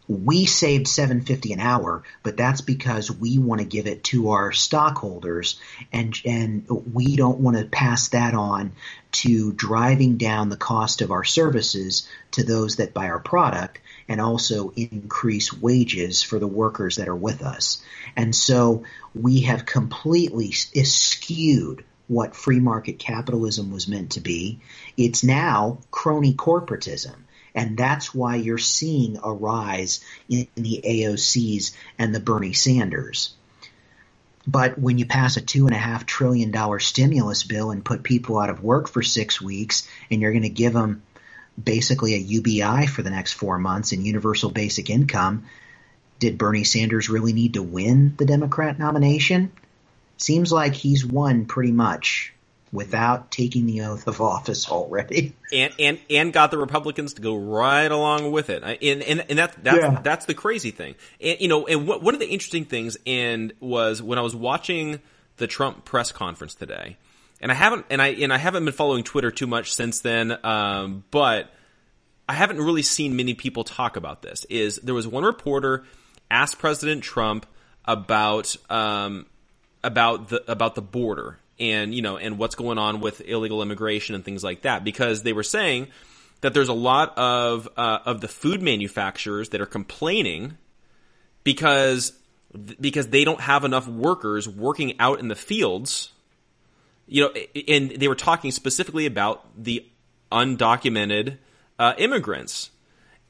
we saved 750 an hour, but that's because we want to give it to our stockholders and and we don't want to pass that on to driving down the cost of our services to those that buy our product and also increase wages for the workers that are with us. And so we have completely skewed what free market capitalism was meant to be. It's now crony corporatism and that's why you're seeing a rise in the AOCs and the Bernie Sanders. But when you pass a two and a half trillion dollar stimulus bill and put people out of work for six weeks, and you're going to give them basically a UBI for the next four months and universal basic income, did Bernie Sanders really need to win the Democrat nomination? Seems like he's won pretty much without taking the oath of office already. And and and got the Republicans to go right along with it. And and and that's that's yeah. that's the crazy thing. And you know, and what, one of the interesting things and was when I was watching the Trump press conference today, and I haven't and I and I haven't been following Twitter too much since then, um, but I haven't really seen many people talk about this. Is there was one reporter asked President Trump about um, about the about the border and you know and what's going on with illegal immigration and things like that. Because they were saying that there's a lot of uh, of the food manufacturers that are complaining because because they don't have enough workers working out in the fields. You know and they were talking specifically about the undocumented uh, immigrants.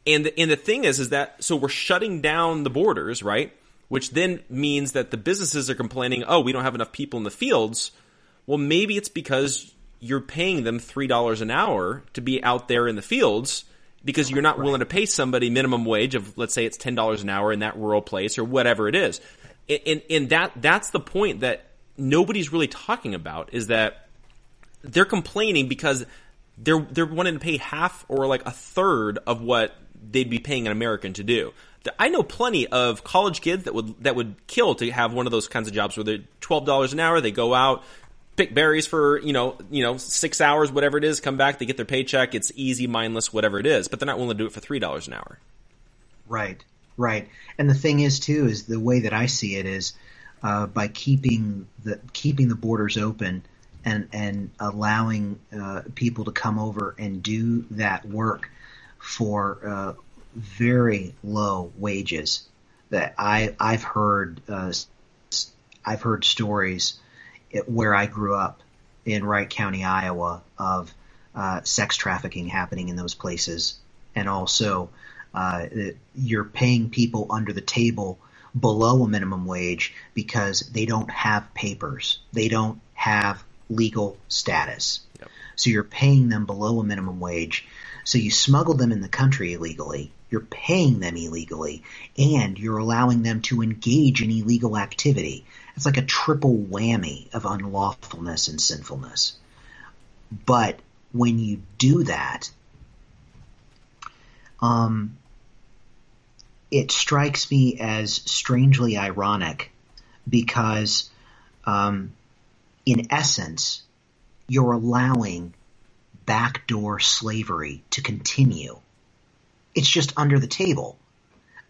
And the, and the thing is is that so we're shutting down the borders right? Which then means that the businesses are complaining oh we don't have enough people in the fields well, maybe it's because you're paying them $3 an hour to be out there in the fields because you're not willing to pay somebody minimum wage of, let's say it's $10 an hour in that rural place or whatever it is. And, and that, that's the point that nobody's really talking about is that they're complaining because they're, they're wanting to pay half or like a third of what they'd be paying an American to do. I know plenty of college kids that would that would kill to have one of those kinds of jobs where they're twelve dollars an hour. They go out, pick berries for you know you know six hours whatever it is come back they get their paycheck it's easy mindless whatever it is but they're not willing to do it for three dollars an hour. Right right. And the thing is too is the way that i see it is uh, by keeping the keeping the borders open and and allowing uh, people to come over and do that work for uh, very low wages that I I've heard uh, I've heard stories it, where I grew up in Wright County, Iowa, of uh, sex trafficking happening in those places, and also uh, you're paying people under the table below a minimum wage because they don't have papers, they don't have legal status. Yep. So you're paying them below a minimum wage. So you smuggle them in the country illegally. You're paying them illegally, and you're allowing them to engage in illegal activity. It's like a triple whammy of unlawfulness and sinfulness. But when you do that, um, it strikes me as strangely ironic because, um, in essence, you're allowing backdoor slavery to continue. It's just under the table.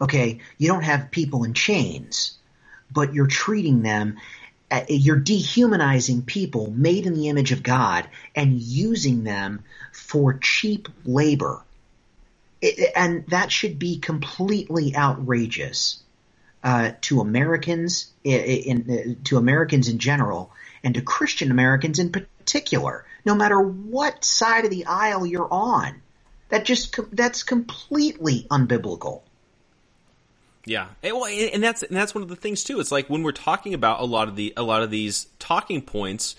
Okay, you don't have people in chains, but you're treating them, uh, you're dehumanizing people made in the image of God and using them for cheap labor. It, and that should be completely outrageous uh, to Americans, in, in, uh, to Americans in general, and to Christian Americans in particular. No matter what side of the aisle you're on, that just that's completely unbiblical. Yeah, and, well, and that's and that's one of the things too. It's like when we're talking about a lot of the a lot of these talking points.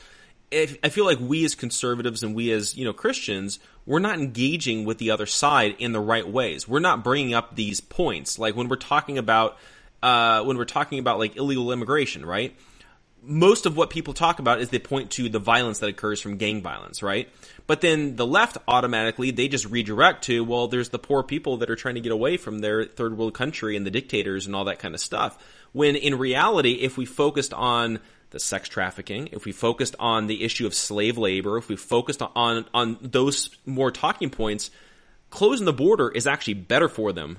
If, I feel like we as conservatives and we as you know Christians, we're not engaging with the other side in the right ways. We're not bringing up these points. Like when we're talking about uh, when we're talking about like illegal immigration, right? Most of what people talk about is they point to the violence that occurs from gang violence, right? But then the left automatically they just redirect to, well, there's the poor people that are trying to get away from their third world country and the dictators and all that kind of stuff. When in reality, if we focused on the sex trafficking, if we focused on the issue of slave labor, if we focused on on those more talking points, closing the border is actually better for them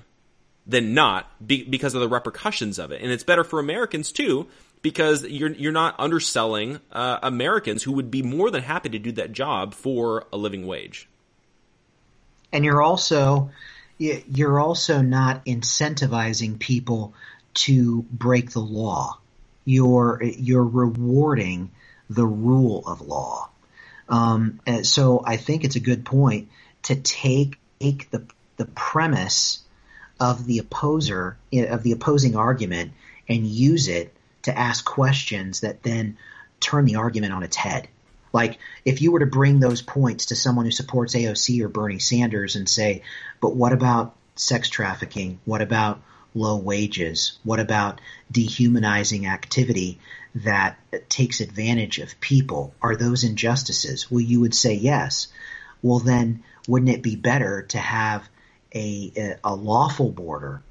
than not be, because of the repercussions of it. And it's better for Americans too because you're you're not underselling uh, Americans who would be more than happy to do that job for a living wage. And you're also you're also not incentivizing people to break the law. You're you're rewarding the rule of law. Um, so I think it's a good point to take take the the premise of the opposer of the opposing argument and use it to ask questions that then turn the argument on its head. Like if you were to bring those points to someone who supports AOC or Bernie Sanders and say, but what about sex trafficking? What about low wages? What about dehumanizing activity that takes advantage of people? Are those injustices? Well, you would say yes. Well, then wouldn't it be better to have a, a lawful border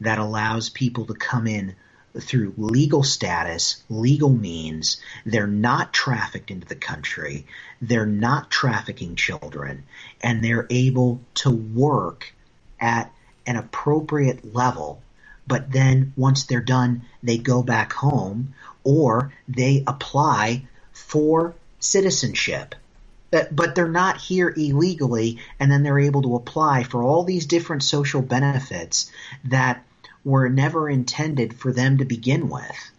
that allows people to come in through legal status, legal means. They're not trafficked into the country. They're not trafficking children and they're able to work at an appropriate level. But then once they're done, they go back home or they apply for citizenship. But they're not here illegally, and then they're able to apply for all these different social benefits that were never intended for them to begin with.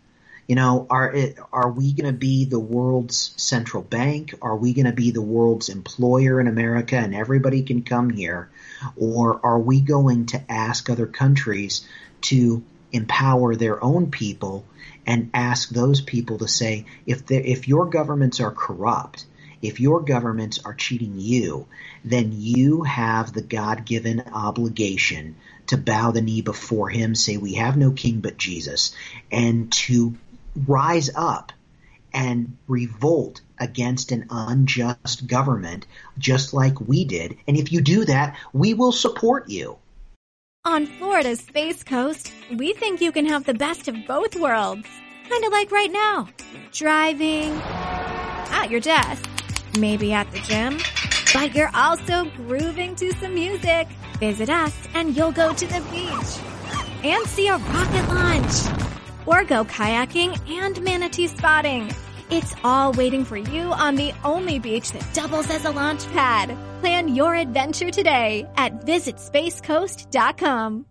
You know, are are we going to be the world's central bank? Are we going to be the world's employer in America and everybody can come here? Or are we going to ask other countries to empower their own people and ask those people to say if if your governments are corrupt, if your governments are cheating you, then you have the God-given obligation to bow the knee before him, say, We have no king but Jesus, and to rise up and revolt against an unjust government, just like we did. And if you do that, we will support you. On Florida's Space Coast, we think you can have the best of both worlds. Kind of like right now. Driving, at your desk, maybe at the gym, but you're also grooving to some music. Visit us and you'll go to the beach and see a rocket launch or go kayaking and manatee spotting. It's all waiting for you on the only beach that doubles as a launch pad. Plan your adventure today at visitspacecoast.com.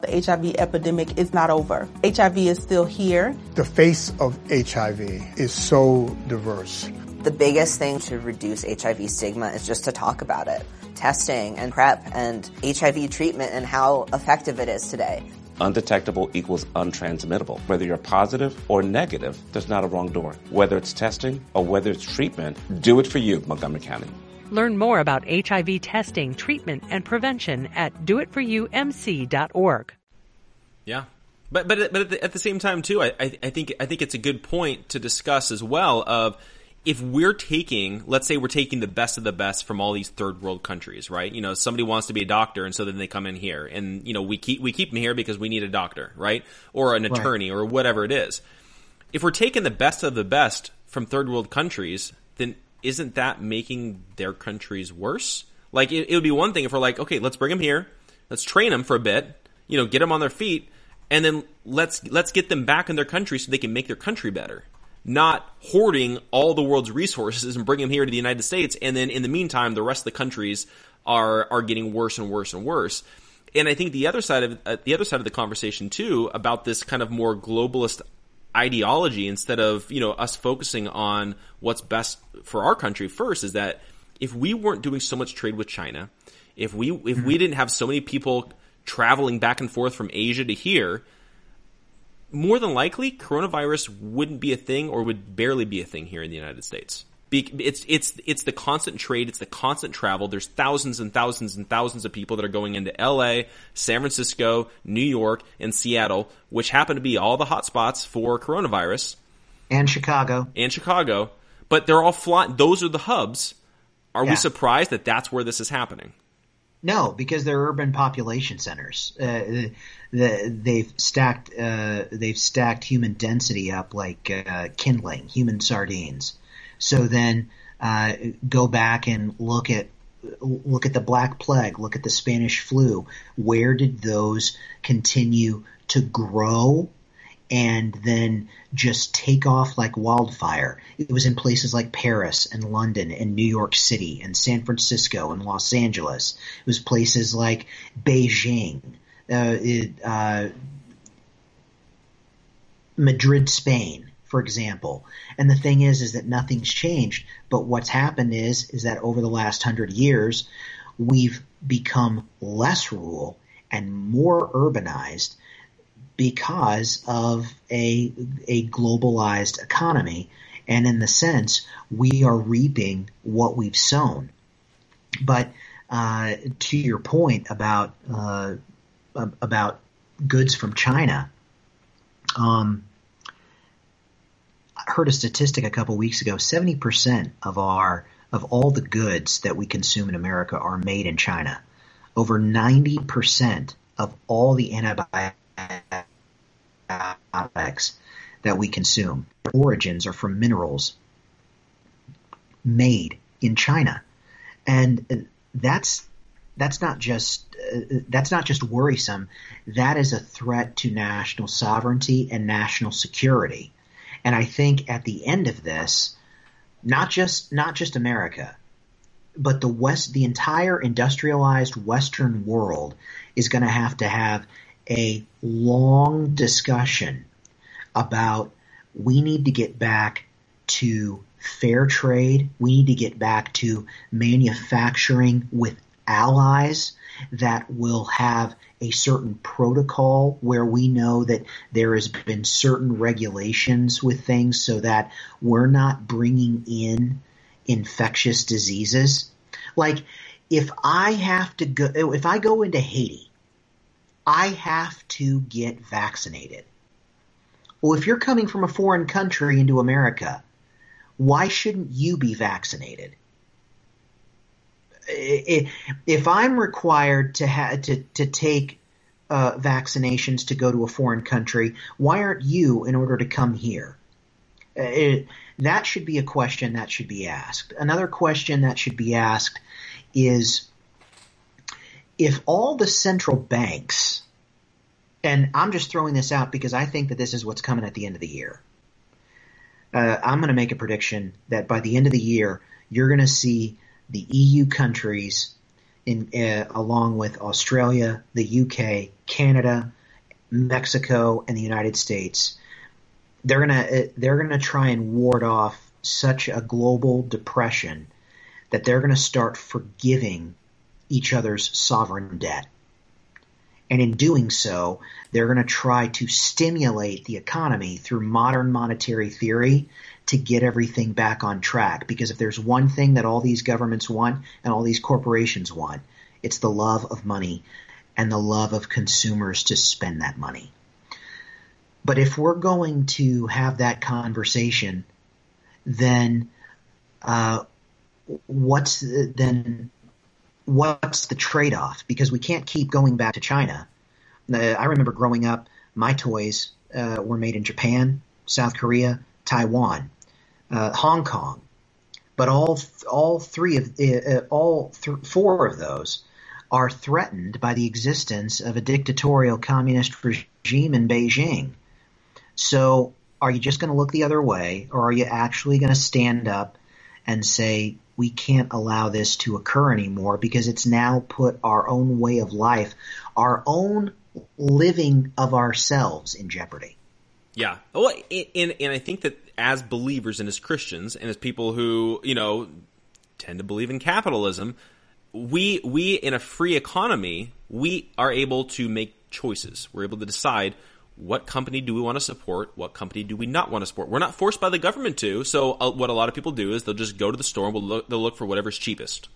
The HIV epidemic is not over. HIV is still here. The face of HIV is so diverse. The biggest thing to reduce HIV stigma is just to talk about it. Testing and PrEP and HIV treatment and how effective it is today. Undetectable equals untransmittable. Whether you're positive or negative, there's not a wrong door. Whether it's testing or whether it's treatment, do it for you, Montgomery County. Learn more about HIV testing, treatment, and prevention at doitforyoumc.org. Yeah. But but but at the, at the same time too, I, I I think I think it's a good point to discuss as well. Of if we're taking, let's say we're taking the best of the best from all these third world countries, right? You know, somebody wants to be a doctor, and so then they come in here, and you know, we keep we keep them here because we need a doctor, right, or an attorney, right. or whatever it is. If we're taking the best of the best from third world countries, then isn't that making their countries worse? Like it, it would be one thing if we're like, okay, let's bring them here, let's train them for a bit, you know, get them on their feet, and then let's let's get them back in their country so they can make their country better. Not hoarding all the world's resources and bring them here to the United States, and then in the meantime, the rest of the countries are are getting worse and worse and worse. And I think the other side of uh, the other side of the conversation too about this kind of more globalist ideology instead of you know us focusing on what's best for our country first is that if we weren't doing so much trade with China, if we if we mm-hmm. didn't have so many people traveling back and forth from Asia to here, more than likely coronavirus wouldn't be a thing or would barely be a thing here in the United States. It's it's it's the constant trade, it's the constant travel. There's thousands and thousands and thousands of people that are going into L.A., San Francisco, New York, and Seattle, which happen to be all the hotspots for coronavirus, and Chicago, and Chicago. But they're all flying. Those are the hubs. Are yeah. we surprised that that's where this is happening? No, because they're urban population centers. Uh, the, they've stacked uh, they've stacked human density up like uh, kindling, human sardines. So then uh, go back and look at look at the Black Plague, look at the Spanish flu. Where did those continue to grow and then just take off like wildfire. It was in places like Paris and London and New York City and San Francisco and Los Angeles. It was places like Beijing, uh, it, uh, Madrid, Spain, for example. And the thing is, is that nothing's changed. But what's happened is, is that over the last hundred years, we've become less rural and more urbanized because of a a globalized economy, and in the sense we are reaping what we've sown. But uh, to your point about uh, about goods from China, um, I heard a statistic a couple weeks ago: seventy percent of our of all the goods that we consume in America are made in China. Over ninety percent of all the antibiotics that we consume. Their Origins are from minerals made in China, and that's that's not just uh, that's not just worrisome. That is a threat to national sovereignty and national security. And I think at the end of this, not just not just America, but the West, the entire industrialized Western world is going to have to have a long discussion about we need to get back to fair trade. We need to get back to manufacturing with allies that will have a certain protocol where we know that there has been certain regulations with things so that we're not bringing in infectious diseases. Like if I have to go, if I go into Haiti I have to get vaccinated. Well, if you're coming from a foreign country into America, why shouldn't you be vaccinated? If I'm required to ha- to to take uh, vaccinations to go to a foreign country, why aren't you in order to come here? Uh, it, that should be a question that should be asked. Another question that should be asked is if all the central banks, and I'm just throwing this out because I think that this is what's coming at the end of the year. Uh, I'm going to make a prediction that by the end of the year, you're going to see the EU countries in uh, along with Australia, the UK, Canada, Mexico, and the United States. They're gonna uh, they're gonna try and ward off such a global depression that they're going to start forgiving each other's sovereign debt. And in doing so, they're going to try to stimulate the economy through modern monetary theory to get everything back on track. Because if there's one thing that all these governments want and all these corporations want, it's the love of money and the love of consumers to spend that money. But if we're going to have that conversation, then uh, what's the, then what's the trade-off? Because we can't keep going back to China. Uh, I remember growing up, my toys uh, were made in Japan, South Korea, Taiwan, uh, Hong Kong, but all all three of uh, all th- four of those are threatened by the existence of a dictatorial communist regime in Beijing. So, are you just going to look the other way, or are you actually going to stand up and say we can't allow this to occur anymore because it's now put our own way of life, our own living of ourselves in jeopardy. Yeah. Well, and, and I think that as believers and as Christians and as people who, you know, tend to believe in capitalism, we, we in a free economy, we are able to make choices. We're able to decide what company do we want to support? What company do we not want to support? We're not forced by the government to. So uh, what a lot of people do is they'll just go to the store and we'll look, they'll look for whatever's cheapest,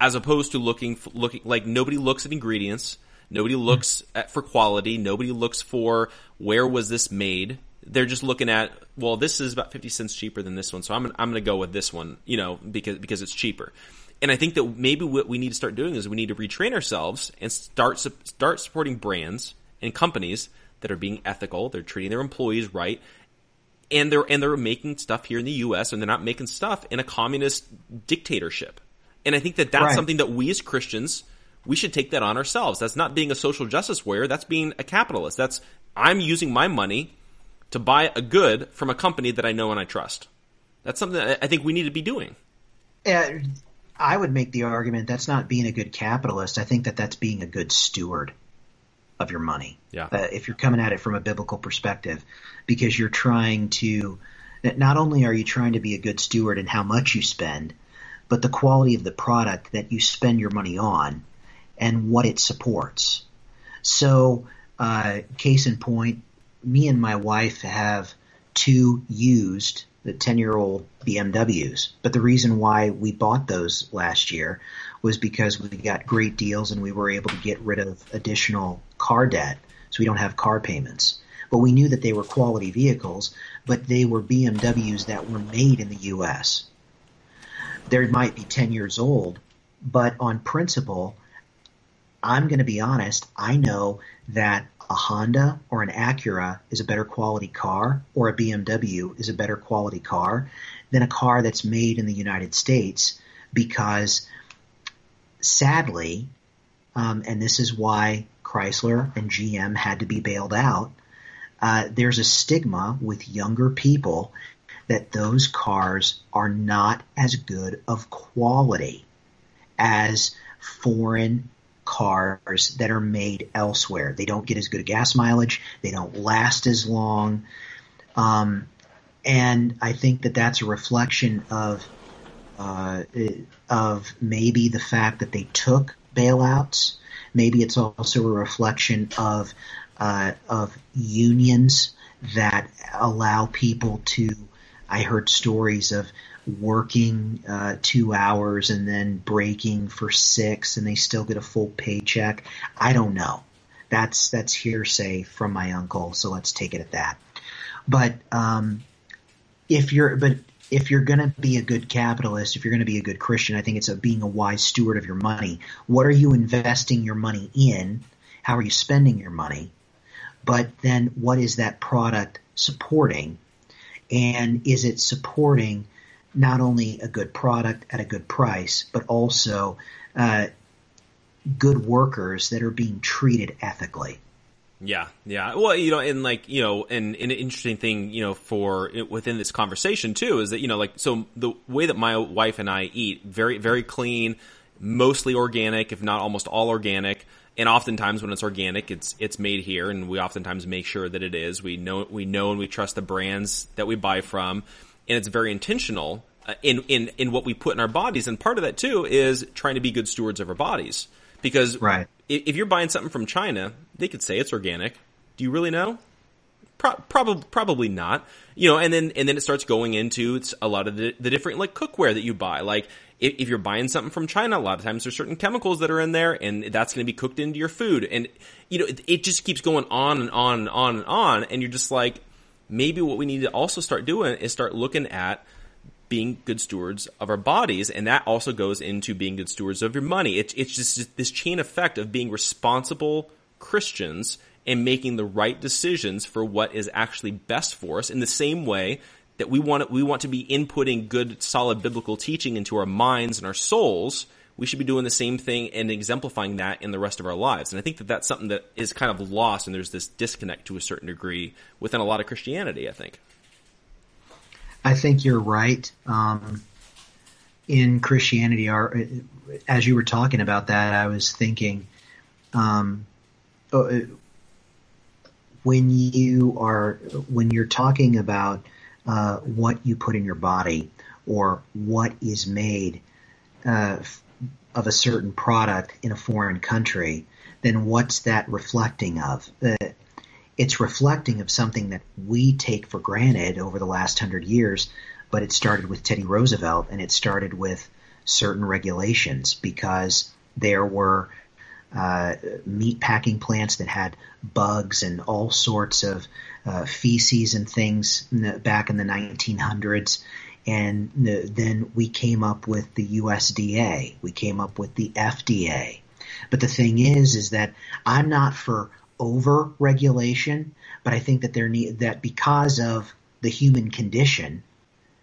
as opposed to looking looking like nobody looks at ingredients, nobody looks at for quality, nobody looks for where was this made. They're just looking at well, this is about fifty cents cheaper than this one, so I'm I'm going to go with this one, you know, because because it's cheaper. And I think that maybe what we need to start doing is we need to retrain ourselves and start start supporting brands and companies that are being ethical. They're treating their employees right. And they're, and they're making stuff here in the U.S. and they're not making stuff in a communist dictatorship. And I think that that's right. something that we as Christians, we should take that on ourselves. That's not being a social justice warrior. That's being a capitalist. That's, I'm using my money to buy a good from a company that I know and I trust. That's something that I think we need to be doing. Uh, I would make the argument that's not being a good capitalist. I think that that's being a good steward of your money. Yeah. Uh, if you're coming at it from a biblical perspective, because you're trying to, not only are you trying to be a good steward in how much you spend, but the quality of the product that you spend your money on and what it supports. So, uh, case in point, me and my wife have two used the 10 year old BMWs. But the reason why we bought those last year was because we got great deals and we were able to get rid of additional car debt so we don't have car payments. But we knew that they were quality vehicles, but they were BMWs that were made in the US. They might be 10 years old, but on principle, I'm going to be honest, I know that a Honda or an Acura is a better quality car or a BMW is a better quality car than a car that's made in the United States because sadly, um, and this is why Chrysler and GM had to be bailed out, uh, there's a stigma with younger people that those cars are not as good of quality as foreign cars that are made elsewhere. They don't get as good a gas mileage. They don't last as long. Um, and I think that that's a reflection of uh, of maybe the fact that they took bailouts. Maybe it's also a reflection of uh, of unions that allow people to. I heard stories of working uh, two hours and then breaking for six, and they still get a full paycheck. I don't know. That's that's hearsay from my uncle, so let's take it at that. But um, if you're but if you're going to be a good capitalist, if you're going to be a good Christian, I think it's a, being a wise steward of your money. What are you investing your money in? How are you spending your money? But then what is that product supporting? And is it supporting not only a good product at a good price, but also uh, good workers that are being treated ethically? Yeah, yeah. Well, you know, and like, you know, and, and, an interesting thing, you know, for within this conversation too is that, you know, like, so the way that my wife and I eat, very, very clean, mostly organic, if not almost all organic. And oftentimes when it's organic, it's it's made here, and we oftentimes make sure that it is. We know we know and we trust the brands that we buy from, and it's very intentional uh, in in in what we put in our bodies. And part of that too is trying to be good stewards of our bodies, because right. If, you're buying something from China, they could say it's organic. Do you really know? Pro- probably probably not. You know, and then and then it starts going into it's a lot of the, the different like cookware that you buy. Like if, if, you're buying something from China, a lot of times there's certain chemicals that are in there, and that's going to be cooked into your food. And you know, it, it just keeps going on and on and on and on. And you're just like, maybe what we need to also start doing is start looking at being good stewards of our bodies, and that also goes into being good stewards of your money. It, it's just this chain effect of being responsible Christians and making the right decisions for what is actually best for us in the same way that we want we want to be inputting good solid biblical teaching into our minds and our souls. We should be doing the same thing and exemplifying that in the rest of our lives. And i think that that's something that is kind of lost and there's this disconnect to a certain degree within a lot of christianity i think i think you're right um, in christianity our as you were talking about that i was thinking um, uh, when you are when you're talking about uh, what you put in your body or what is made uh, of a certain product in a foreign country, then what's that reflecting of? Uh, it's reflecting of something that we take for granted over the last hundred years, but it started with Teddy Roosevelt and it started with certain regulations because there were uh, meat packing plants that had bugs and all sorts of uh, feces and things back in the 1900s. And then we came up with the USDA. We came up with the FDA. But the thing is, is that I'm not for over regulation, but I think that there need that because of the human condition,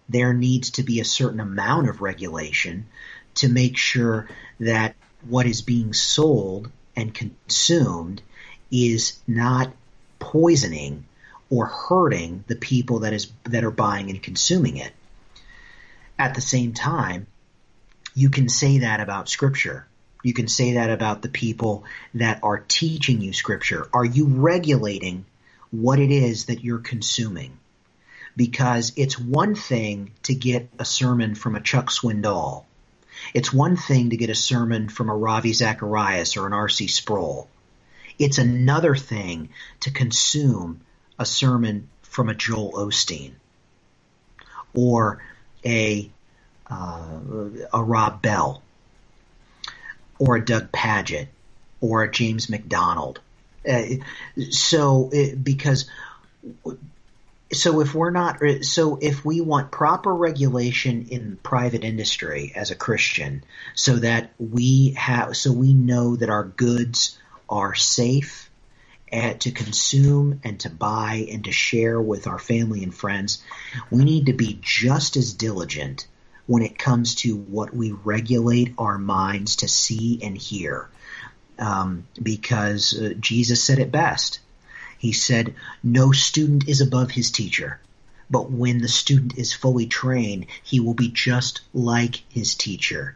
there needs to be a certain amount of regulation to make sure that what is being sold and consumed is not poisoning or hurting the people that is that are buying and consuming it. At the same time, you can say that about scripture. You can say that about the people that are teaching you scripture. Are you regulating what it is that you're consuming? Because it's one thing to get a sermon from a Chuck Swindoll it's one thing to get a sermon from a Ravi Zacharias or an R.C. Sproul. It's another thing to consume a sermon from a Joel Osteen or a uh, a Rob Bell or a Doug Pagitt or a James MacDonald. Uh, so, it, because so if we're not uh, so if we want proper regulation in private industry as a Christian so that we have so we know that our goods are safe and to consume and to buy and to share with our family and friends we need to be just as diligent when it comes to what we regulate our minds to see and hear um, because uh, Jesus said it best he said, No student is above his teacher, but when the student is fully trained, he will be just like his teacher.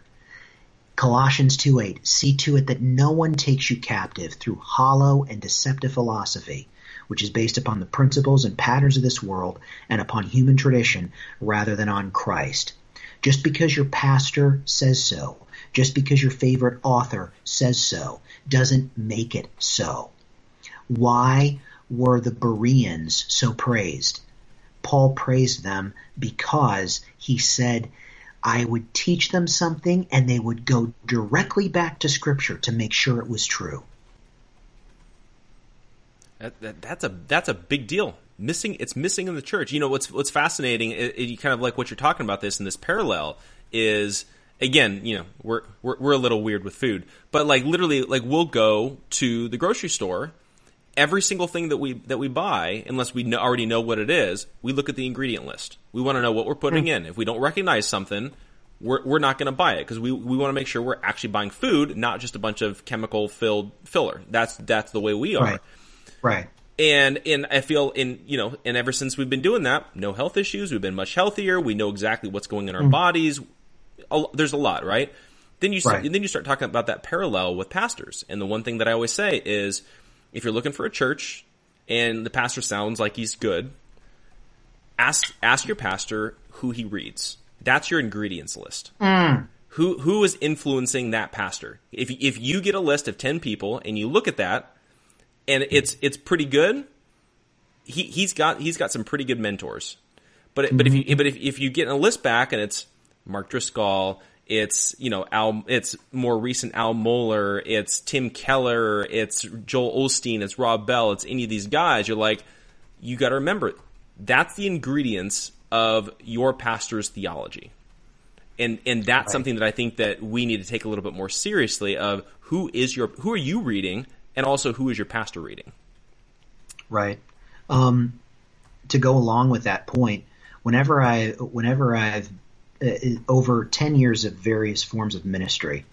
Colossians 2:8 See to it that no one takes you captive through hollow and deceptive philosophy, which is based upon the principles and patterns of this world and upon human tradition rather than on Christ. Just because your pastor says so, just because your favorite author says so, doesn't make it so. Why were the Bereans so praised? Paul praised them because he said, I would teach them something and they would go directly back to scripture to make sure it was true. That, that, that's a that's a big deal. Missing it's missing in the church. You know what's what's fascinating. It, it, kind of like what you're talking about. This and this parallel is again. You know we're, we're we're a little weird with food, but like literally, like we'll go to the grocery store every single thing that we that we buy, unless we know, already know what it is, we look at the ingredient list. We want to know what we're putting mm. in. If we don't recognize something, we're we're not going to buy it because we we want to make sure we're actually buying food, not just a bunch of chemical filled filler. That's that's the way we are. Right. Right. And and I feel in you know and ever since we've been doing that, no health issues. We've been much healthier. We know exactly what's going in our mm. bodies. There's a lot, right? then you start, Right. then you start talking about that parallel with pastors. And the one thing that I always say is, if you're looking for a church and the pastor sounds like he's good, ask ask your pastor who he reads. That's your ingredients list. Mm. Who who is influencing that pastor? If if you get a list of ten people and you look at that, and it's it's pretty good, he he's got he's got some pretty good mentors. But but if you mm-hmm. but if if you get a list back and it's Mark Driscoll, it's you know Al, it's more recent Al Mohler, it's Tim Keller, it's Joel Osteen, it's Rob Bell, it's any of these guys. You're like, you got to remember that's the ingredients of your pastor's theology. And and that's something that I think that we need to take a little bit more seriously of who is your who are you reading and also who is your pastor reading. Right. Um, to go along with that point, whenever I, whenever I've uh, over ten years of various forms of ministry,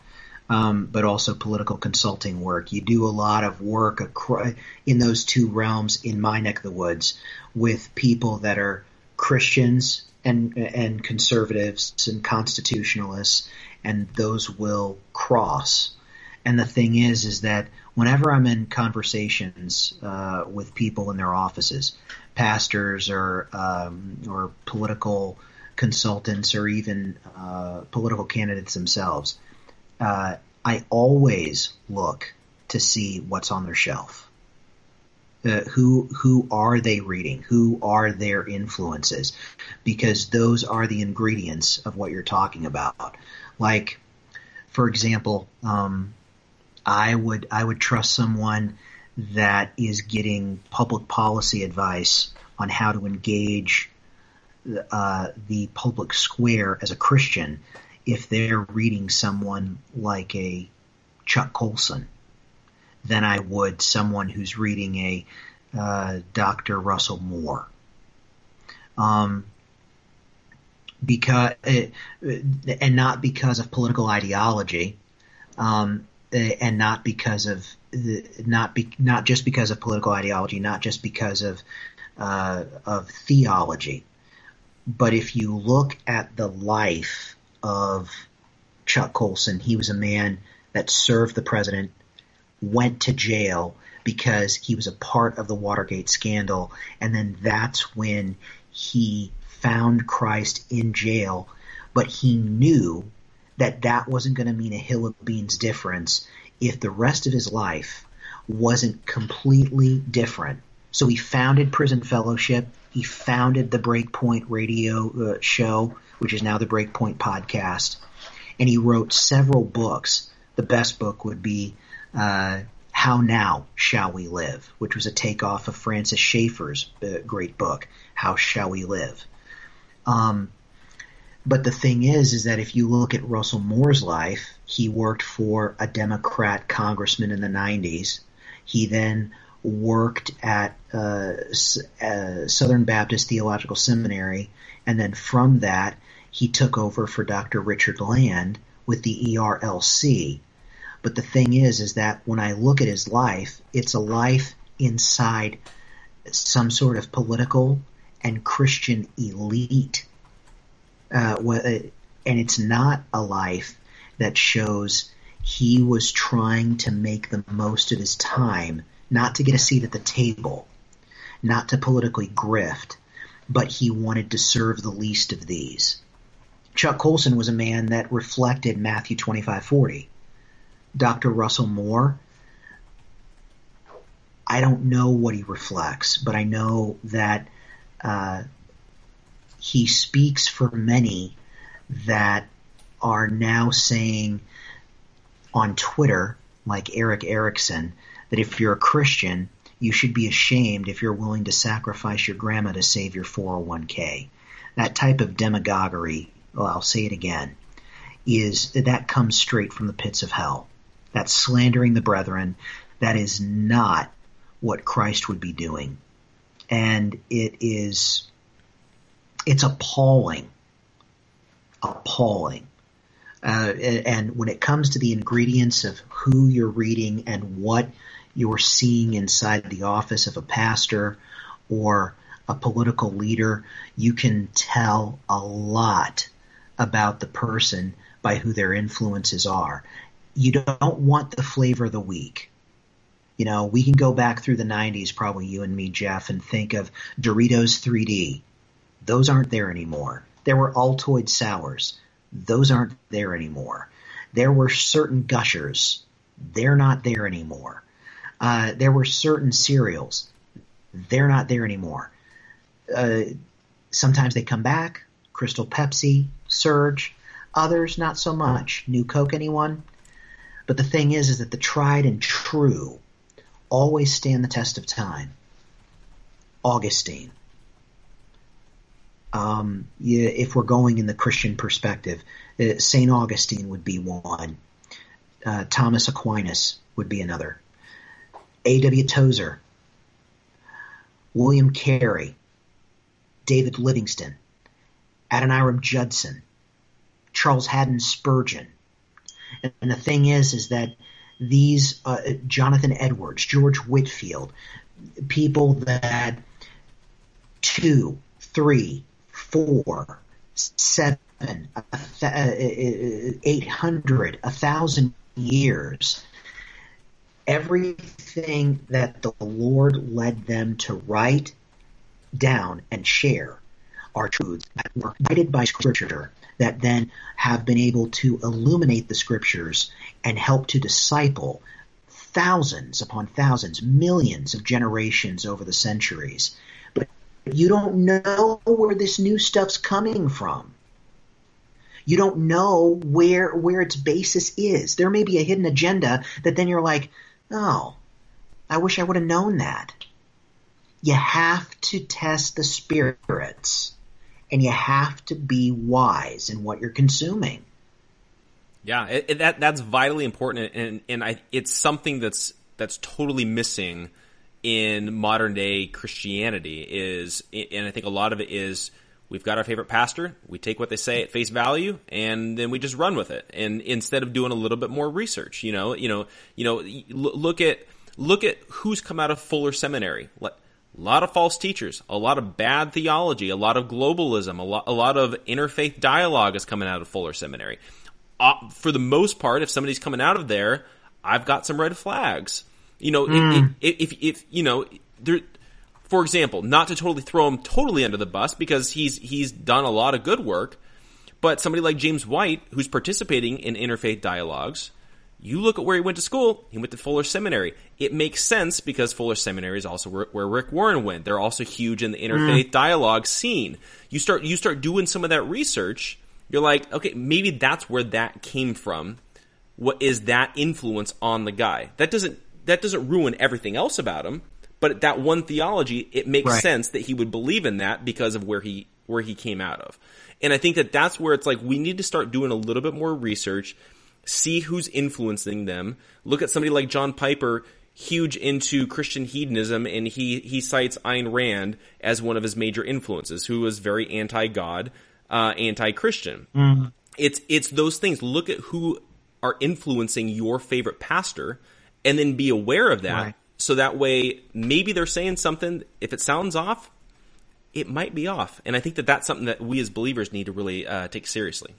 um, but also political consulting work, you do a lot of work acro- in those two realms in my neck of the woods with people that are Christians and and conservatives and constitutionalists, and those will cross. And the thing is, is that whenever I'm in conversations uh, with people in their offices, pastors or um, or political consultants or even uh, political candidates themselves, uh, I always look to see what's on their shelf. Uh, who who are they reading? Who are their influences? Because those are the ingredients of what you're talking about. Like, for example, um, I would I would trust someone that is getting public policy advice on how to engage uh, the public square as a Christian if they're reading someone like a Chuck Colson than I would someone who's reading a uh, Dr. Russell Moore. Um, because and not because of political ideology, um, and not because of not be, not just because of political ideology, not just because of uh, of theology, but if you look at the life of Chuck Colson, he was a man that served the president, went to jail because he was a part of the Watergate scandal, and then that's when he found Christ in jail, but he knew that that wasn't going to mean a hill of beans difference if the rest of his life wasn't completely different. So he founded Prison Fellowship. He founded the Breakpoint radio uh, show, which is now the Breakpoint podcast. And he wrote several books. The best book would be uh, How Now Shall We Live, which was a takeoff of Francis Schaeffer's uh, great book, How Shall We Live. Um, but the thing is, is that if you look at Russell Moore's life, he worked for a Democrat congressman in the 90s. He then worked at uh, uh, Southern Baptist Theological Seminary, and then from that, he took over for Dr. Richard Land with the ERLC. But the thing is, is that when I look at his life, it's a life inside some sort of political and Christian elite. Uh, and it's not a life that shows he was trying to make the most of his time, not to get a seat at the table, not to politically grift, but he wanted to serve the least of these. Chuck Colson was a man that reflected Matthew 25:40. Dr. Russell Moore, I don't know what he reflects, but I know that uh, he speaks for many that are now saying on Twitter, like Erick Erickson, that if you're a Christian, you should be ashamed if you're willing to sacrifice your grandma to save your 401k. That type of demagoguery, well, I'll say it again, is that comes straight from the pits of hell. That's slandering the brethren. That is not what Christ would be doing. And it is, it's appalling. Appalling. Uh, and when it comes to the ingredients of who you're reading and what you're seeing inside the office of a pastor or a political leader, you can tell a lot about the person by who their influences are. You don't want the flavor of the week. You know, we can go back through the 90s, probably you and me, Jeff, and think of Doritos 3D. Those aren't there anymore. There were Altoid sours. Those aren't there anymore. There were certain gushers. They're not there anymore. Uh, there were certain cereals. They're not there anymore. Uh, sometimes they come back. Crystal Pepsi, Surge. Others, not so much. New Coke, anyone? But the thing is, is that the tried and true always stand the test of time. Augustine. Um, if we're going in the Christian perspective, uh, St. Augustine would be one. Uh, Thomas Aquinas would be another. A.W. Tozer, William Carey, David Livingstone, Adoniram Judson, Charles Haddon Spurgeon. And, and the thing is, is that these uh, Jonathan Edwards, George Whitefield, people that two, three, four, seven, uh, uh, uh, eight hundred, a thousand years. Everything that the Lord led them to write down and share are truths that were guided by Scripture that then have been able to illuminate the Scriptures and help to disciple thousands upon thousands, millions of generations over the centuries. You don't know where this new stuff's coming from. You don't know where where its basis is. There may be a hidden agenda that then you're like, oh, I wish I would have known that. You have to test the spirits and you have to be wise in what you're consuming. Yeah, it, it, that that's vitally important, and and I, it's something that's that's totally missing in modern day Christianity. Is and I think a lot of it is we've got our favorite pastor, we take what they say at face value, and then we just run with it. And instead of doing a little bit more research, you know, you know, you know, look at look at who's come out of Fuller Seminary. A lot of false teachers, a lot of bad theology, a lot of globalism, a lot, a lot of interfaith dialogue is coming out of Fuller Seminary uh, for the most part, if somebody's coming out of there, I've got some red flags. You know, mm. if, if, if, you know, there, for example, not to totally throw him totally under the bus because he's he's done a lot of good work, but somebody like James White, who's participating in interfaith dialogues, you look at where he went to school. He went to Fuller Seminary. It makes sense because Fuller Seminary is also where Rick Warren went. They're also huge in the interfaith mm. dialogue scene. You start you start doing some of that research you're like, okay, maybe that's where that came from. What is that influence on the guy? That doesn't that doesn't ruin everything else about him, but that one theology, it makes right. sense that he would believe in that because of where he where he came out of. And I think that that's where it's like we need to start doing a little bit more research, see who's influencing them. Look at somebody like John Piper, huge into Christian hedonism, and he he cites Ayn Rand as one of his major influences, who was very anti-God, uh, anti-Christian. Mm-hmm. It's it's those things. Look at who are influencing your favorite pastor, and then be aware of that. Right. So that way, maybe they're saying something. If it sounds off, it might be off. And I think that that's something that we as believers need to really uh, take seriously.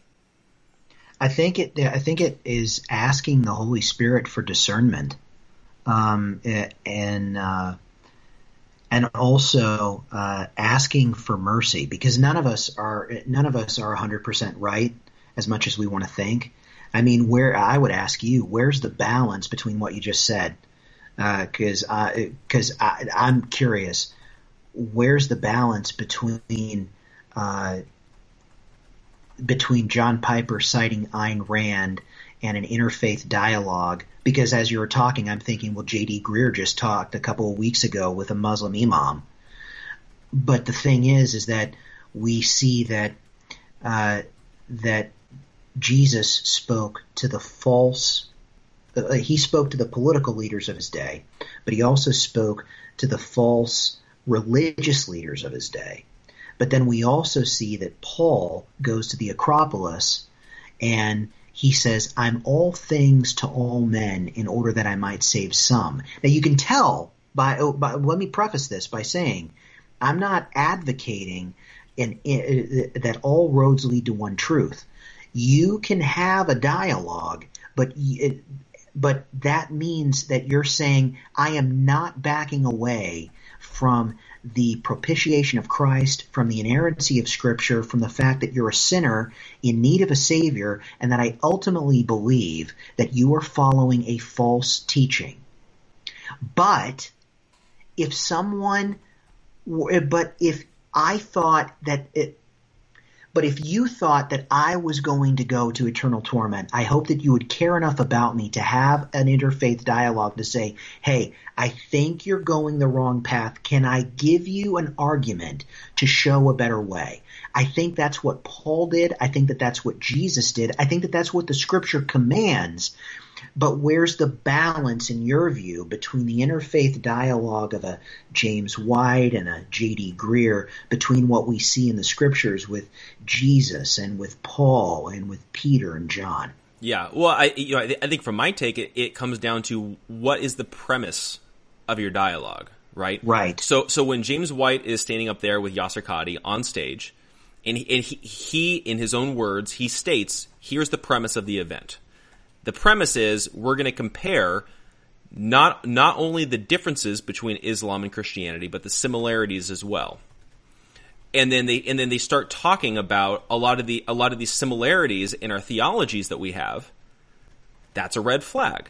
I think it. I think it is asking the Holy Spirit for discernment, um, and uh, and also uh, asking for mercy because none of us are none of us are 100% right as much as we want to think. I mean, where I would ask you, where's the balance between what you just said? Because uh, because I'm curious, where's the balance between uh, between John Piper citing Ayn Rand and an interfaith dialogue because as you were talking, I'm thinking, well, J.D. Greear just talked a couple of weeks ago with a Muslim imam. But the thing is, is that we see that uh, that Jesus spoke to the false. Uh, he spoke to the political leaders of his day, but he also spoke to the false religious leaders of his day. But then we also see that Paul goes to the Acropolis and he says, I'm all things to all men in order that I might save some. Now you can tell by, oh, by let me preface this by saying, I'm not advocating in, in, that all roads lead to one truth. You can have a dialogue, but it, but that means that you're saying I am not backing away from the propitiation of Christ, from the inerrancy of Scripture, from the fact that you're a sinner in need of a Savior, and that I ultimately believe that you are following a false teaching. But if someone, but if I thought that it, but if you thought that I was going to go to eternal torment, I hope that you would care enough about me to have an interfaith dialogue to say, hey, I think you're going the wrong path. Can I give you an argument to show a better way? I think that's what Paul did. I think that that's what Jesus did. I think that that's what the scripture commands. But where's the balance, in your view, between the interfaith dialogue of a James White and a J.D. Greear, between what we see in the scriptures with Jesus and with Paul and with Peter and John? Yeah, well, I you know I think from my take, it, it comes down to what is the premise of your dialogue, right? Right. So so when James White is standing up there with Yasir Qadhi on stage, and he, and he, he in his own words he states, "Here's the premise of the event." The premise is we're going to compare not not only the differences between Islam and Christianity, but the similarities as well. And then they and then they start talking about a lot of the a lot of these similarities in our theologies that we have. That's a red flag.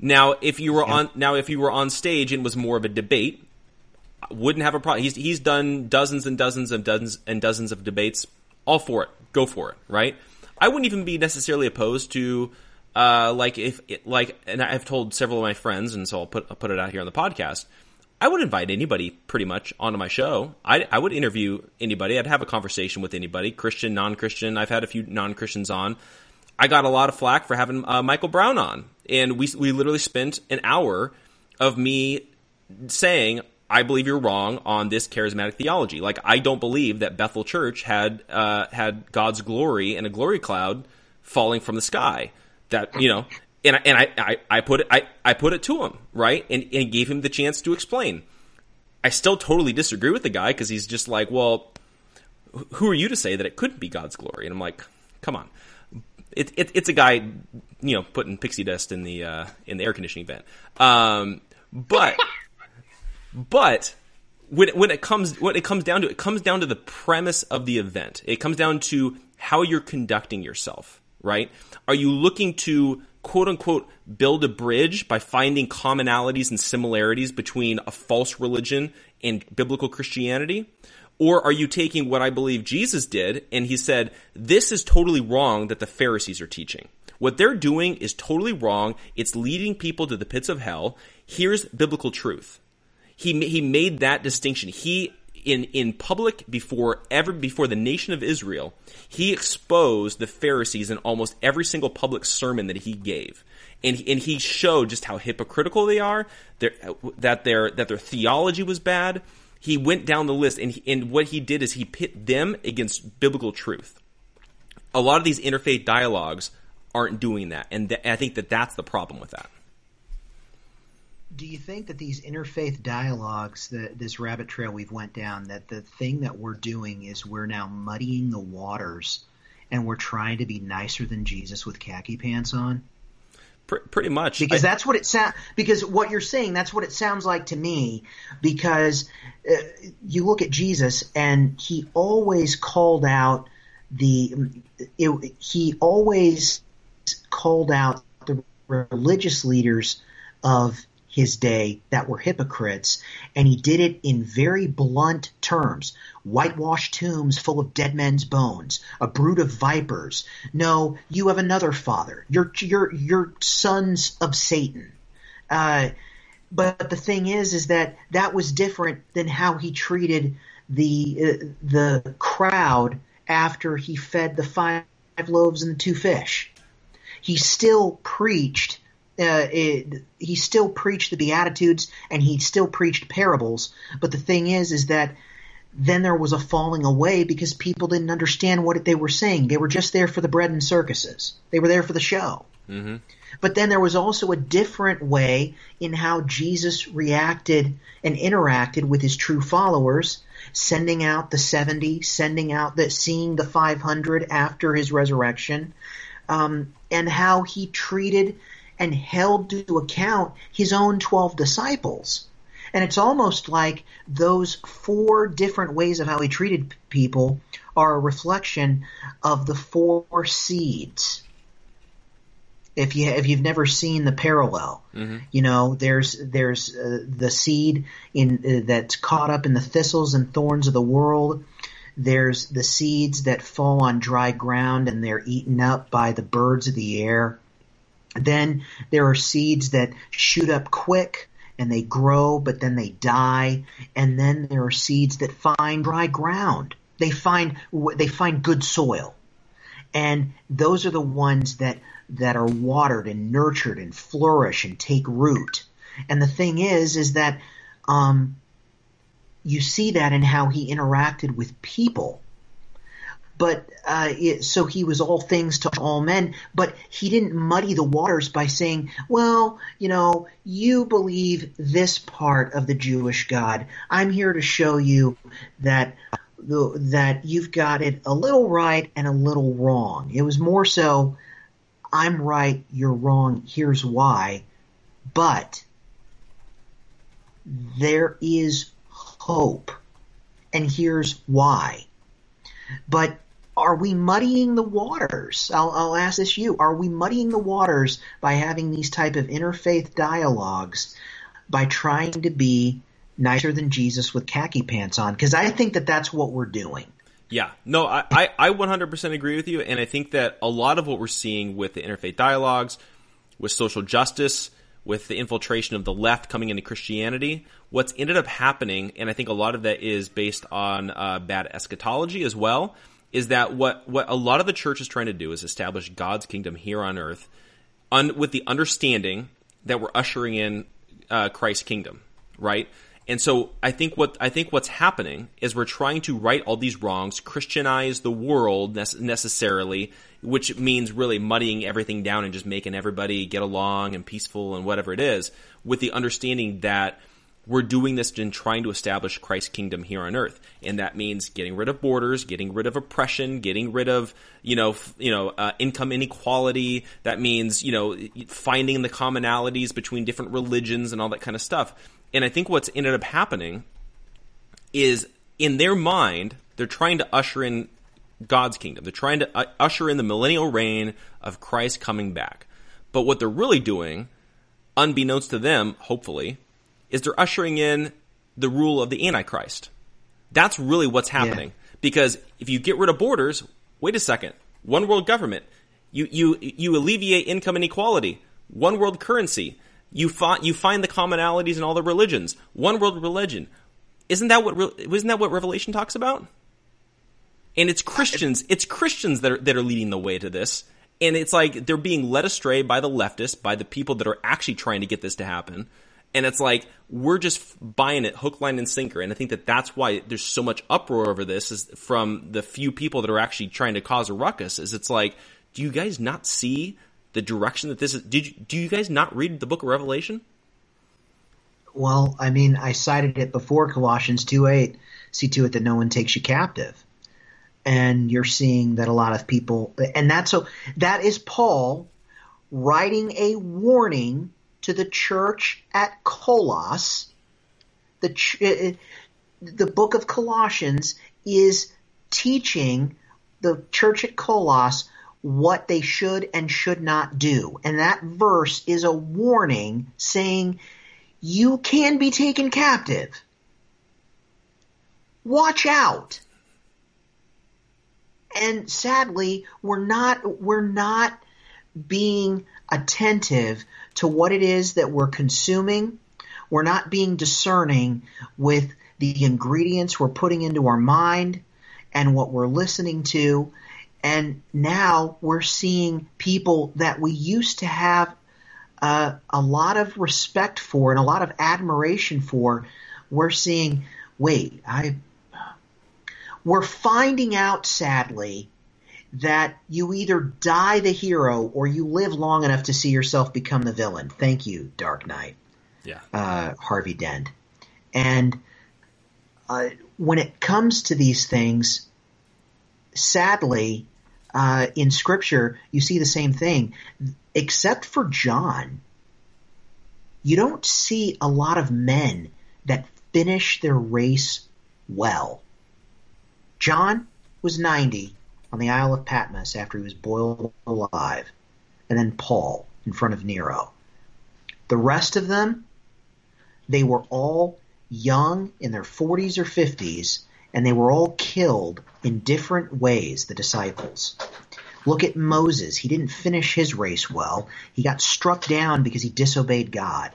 Now, if you were yeah. on now if you were on stage and was more of a debate, wouldn't have a problem. He's he's done dozens and dozens and dozens and dozens of debates. All for it. Go for it. Right. I wouldn't even be necessarily opposed to uh, like if like, and I've told several of my friends, and so I'll put I'll put it out here on the podcast. I would invite anybody pretty much onto my show. I, I would interview anybody. I'd have a conversation with anybody, Christian, non-Christian. I've had a few non-Christians on. I got a lot of flack for having uh, Michael Brown on, and we we literally spent an hour of me saying I believe you're wrong on this charismatic theology. Like I don't believe that Bethel Church had uh, had God's glory and a glory cloud falling from the sky. That you know, and I, and I, I, I put it I, I put it to him right and, and gave him the chance to explain. I still totally disagree with the guy because he's just like, well, who are you to say that it couldn't be God's glory? And I'm like, come on it, it, it's a guy, you know, putting pixie dust in the uh, in the air conditioning vent. Um, but but when when it comes what it comes down to, it comes down to the premise of the event. It comes down to how you're conducting yourself. Right? Are you looking to quote unquote build a bridge by finding commonalities and similarities between a false religion and biblical Christianity? Or are you taking what I believe Jesus did and he said, this is totally wrong that the Pharisees are teaching. What they're doing is totally wrong. It's leading people to the pits of hell. Here's biblical truth. He, he made that distinction. He, in, in public before ever, before the nation of Israel, he exposed the Pharisees in almost every single public sermon that he gave. And, and he showed just how hypocritical they are, that their, that their theology was bad, he went down the list and, he, and what he did is he pit them against biblical truth. A lot of these interfaith dialogues aren't doing that, and th- I think that that's the problem with that. Do you think that these interfaith dialogues, the, this rabbit trail we've went down, that the thing that we're doing is we're now muddying the waters, and we're trying to be nicer than Jesus with khaki pants on? Pretty much. Because I, that's what it sounds because what you're saying that's what it sounds like to me because uh, you look at Jesus and he always called out the it, he always called out the religious leaders of his day that were hypocrites, and he did it in very blunt terms. Whitewashed tombs full of dead men's bones, a brood of vipers. No, you have another father. You're you're you're sons of Satan. Uh, but the thing is, is that that was different than how he treated the uh, the crowd after he fed the five loaves and the two fish. He still preached. Uh, it, he still preached the Beatitudes and he still preached parables. But the thing is, is that then there was a falling away because people didn't understand what they were saying. They were just there for the bread and circuses. They were there for the show. Mm-hmm. But then there was also a different way in how Jesus reacted and interacted with his true followers, sending out the 70, sending out the, seeing the 500 after his resurrection, um, and how he treated and held to account his own 12 disciples. And it's almost like those four different ways of how he treated people are a reflection of the four seeds if you if you've never seen the parallel. Mm-hmm. You know, there's there's uh, the seed in uh, that's caught up in the thistles and thorns of the world. There's the seeds that fall on dry ground and they're eaten up by the birds of the air. Then there are seeds that shoot up quick and they grow, but then they die. And then there are seeds that find dry ground. They find they find good soil, and those are the ones that that are watered and nurtured and flourish and take root. And the thing is, is that um, you see that in how he interacted with people. But uh, it, so he was all things to all men, but he didn't muddy the waters by saying, "Well, you know, you believe this part of the Jewish God. I'm here to show you that that you've got it a little right and a little wrong." It was more so I'm right, you're wrong, here's why. But there is hope, and here's why. But are we muddying the waters? I'll, I'll ask this you. Are we muddying the waters by having these type of interfaith dialogues by trying to be nicer than Jesus with khaki pants on? Because I think that that's what we're doing. Yeah, no, I, I, I 100% agree with you, and I think that a lot of what we're seeing with the interfaith dialogues, with social justice, with the infiltration of the left coming into Christianity, what's ended up happening, and I think a lot of that is based on uh, bad eschatology as well, is that what, what a lot of the church is trying to do is establish God's kingdom here on earth un, with the understanding that we're ushering in uh, Christ's kingdom, right? And so I think what I think what's happening is we're trying to right all these wrongs, Christianize the world necessarily, which means really muddying everything down and just making everybody get along and peaceful and whatever it is, with the understanding that we're doing this in trying to establish Christ's kingdom here on earth, and that means getting rid of borders, getting rid of oppression, getting rid of you know f- you know uh, income inequality. That means you know finding the commonalities between different religions and all that kind of stuff. And I think what's ended up happening is in their mind, they're trying to usher in God's kingdom. They're trying to uh, usher in the millennial reign of Christ coming back. But what they're really doing, unbeknownst to them, hopefully, is they're ushering in the rule of the Antichrist. That's really what's happening. Yeah. Because if you get rid of borders, wait a second, one world government, you, you, you alleviate income inequality, one world currency, you find you find the commonalities in all the religions. One world religion. Isn't that what isn't that what Revelation talks about? And it's Christians. It's Christians that are that are leading the way to this. And it's like they're being led astray by the leftists, by the people that are actually trying to get this to happen. And it's like we're just buying it hook, line, and sinker. And I think that that's why there's so much uproar over this is from the few people that are actually trying to cause a ruckus. Is it's like, do you guys not see the direction that this is. Did you, do you guys not read the book of Revelation? Well, I mean, I cited it before Colossians 2 8. See to it that no one takes you captive. And you're seeing that a lot of people, and that's so, that is Paul writing a warning to the church at Colossus. The, uh, the book of Colossians is teaching the church at Colossus what they should and should not do. And that verse is a warning saying you can be taken captive. Watch out. And sadly, we're not, we're not being attentive to what it is that we're consuming. We're not being discerning with the ingredients we're putting into our mind and what we're listening to And now we're seeing people that we used to have uh, a lot of respect for and a lot of admiration for. We're seeing, wait, I. We're finding out, sadly, that you either die the hero or you live long enough to see yourself become the villain. Thank you, Dark Knight. Yeah. Uh, Harvey Dent. And uh, when it comes to these things, sadly, uh, in Scripture, you see the same thing. Except for John, you don't see a lot of men that finish their race well. John was 90 on the Isle of Patmos after he was boiled alive, and then Paul in front of Nero. The rest of them, they were all young in their 40s or 50s, and they were all killed in different ways, the disciples. Look at Moses. He didn't finish his race well. He got struck down because he disobeyed God.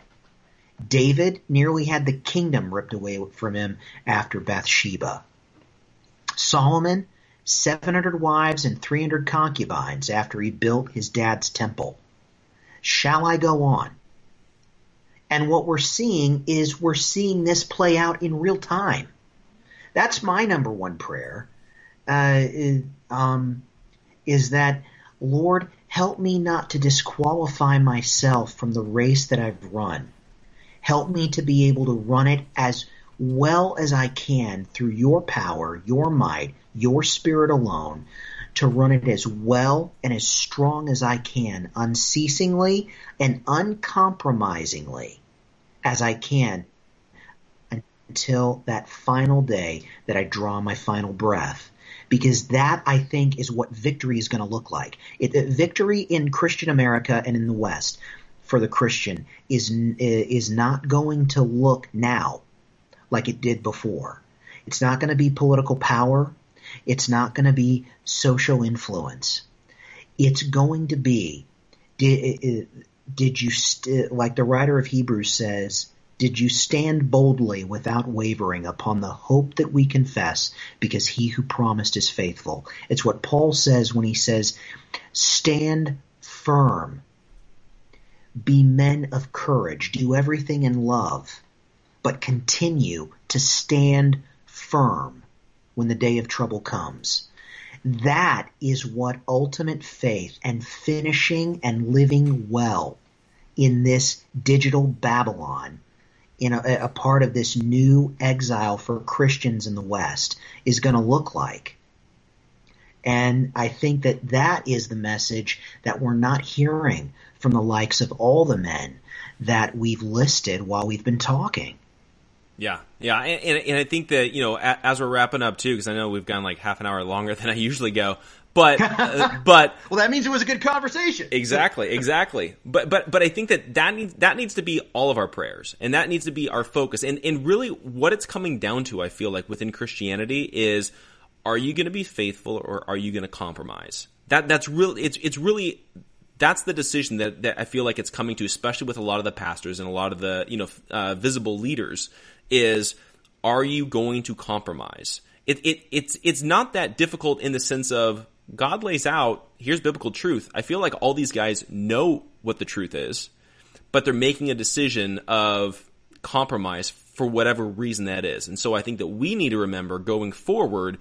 David nearly had the kingdom ripped away from him after Bathsheba. Solomon 700 wives and 300 concubines after he built his dad's temple. Shall I go on? And what we're seeing is we're seeing this play out in real time. That's my number one prayer. Uh, um, is that Lord, help me not to disqualify myself from the race that I've run. Help me to be able to run it as well as I can through your power, your might, your spirit alone, to run it as well and as strong as I can, unceasingly and uncompromisingly as I can until that final day that I draw my final breath. Because that, I think, is what victory is going to look like. It, victory in Christian America and in the West for the Christian is is not going to look now like it did before. It's not going to be political power. It's not going to be social influence. It's going to be did, did you st- like the writer of Hebrews says, did you stand boldly without wavering upon the hope that we confess because he who promised is faithful. It's what Paul says when he says, stand firm. Be men of courage. Do everything in love, but continue to stand firm when the day of trouble comes. That is what ultimate faith and finishing and living well in this digital Babylon, in a, a part of this new exile for Christians in the West, is going to look like. And I think that that is the message that we're not hearing from the likes of all the men that we've listed while we've been talking. Yeah, yeah, and, and, I think that you know as we're wrapping up too, because I know we've gone like half an hour longer than I usually go. But uh, but well, that means it was a good conversation. Exactly, exactly. But but but I think that that needs that needs to be all of our prayers, and that needs to be our focus. And and really, what it's coming down to, I feel like within Christianity is, are you going to be faithful or are you going to compromise? That that's really it's it's really that's the decision that, that I feel like it's coming to, especially with a lot of the pastors and a lot of the you know uh, visible leaders is are you going to compromise? It, it, it's, it's not that difficult in the sense of God lays out, here's biblical truth. I feel like all these guys know what the truth is, but they're making a decision of compromise for whatever reason that is. And so I think that we need to remember going forward,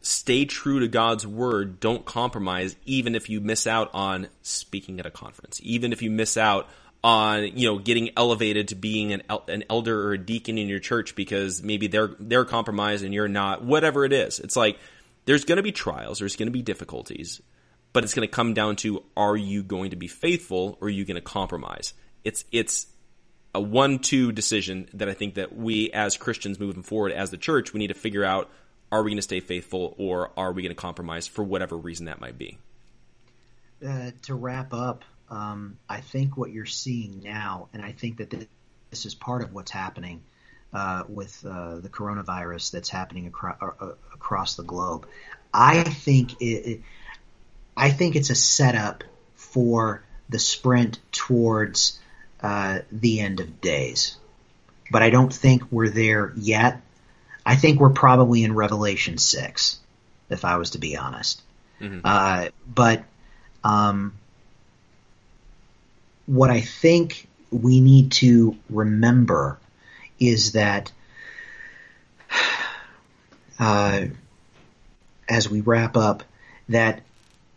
stay true to God's word. Don't compromise, even if you miss out on speaking at a conference, even if you miss out on you know getting elevated to being an el- an elder or a deacon in your church because maybe they're they're compromised and you're not whatever it is. It's like there's going to be trials there's going to be difficulties but it's going to come down to are you going to be faithful or are you going to compromise? It's it's a one two decision that I think that we as Christians moving forward as the church we need to figure out are we going to stay faithful or are we going to compromise for whatever reason that might be? Uh, to wrap up um, I think what you're seeing now, and I think that this is part of what's happening uh, with uh, the coronavirus that's happening across, uh, uh, across the globe. I think it, it, I think it's a setup for the sprint towards uh, the end of days, but I don't think we're there yet. I think we're probably in Revelation six, if I was to be honest. Mm-hmm. Uh, but um, what I think we need to remember is that uh, as we wrap up, that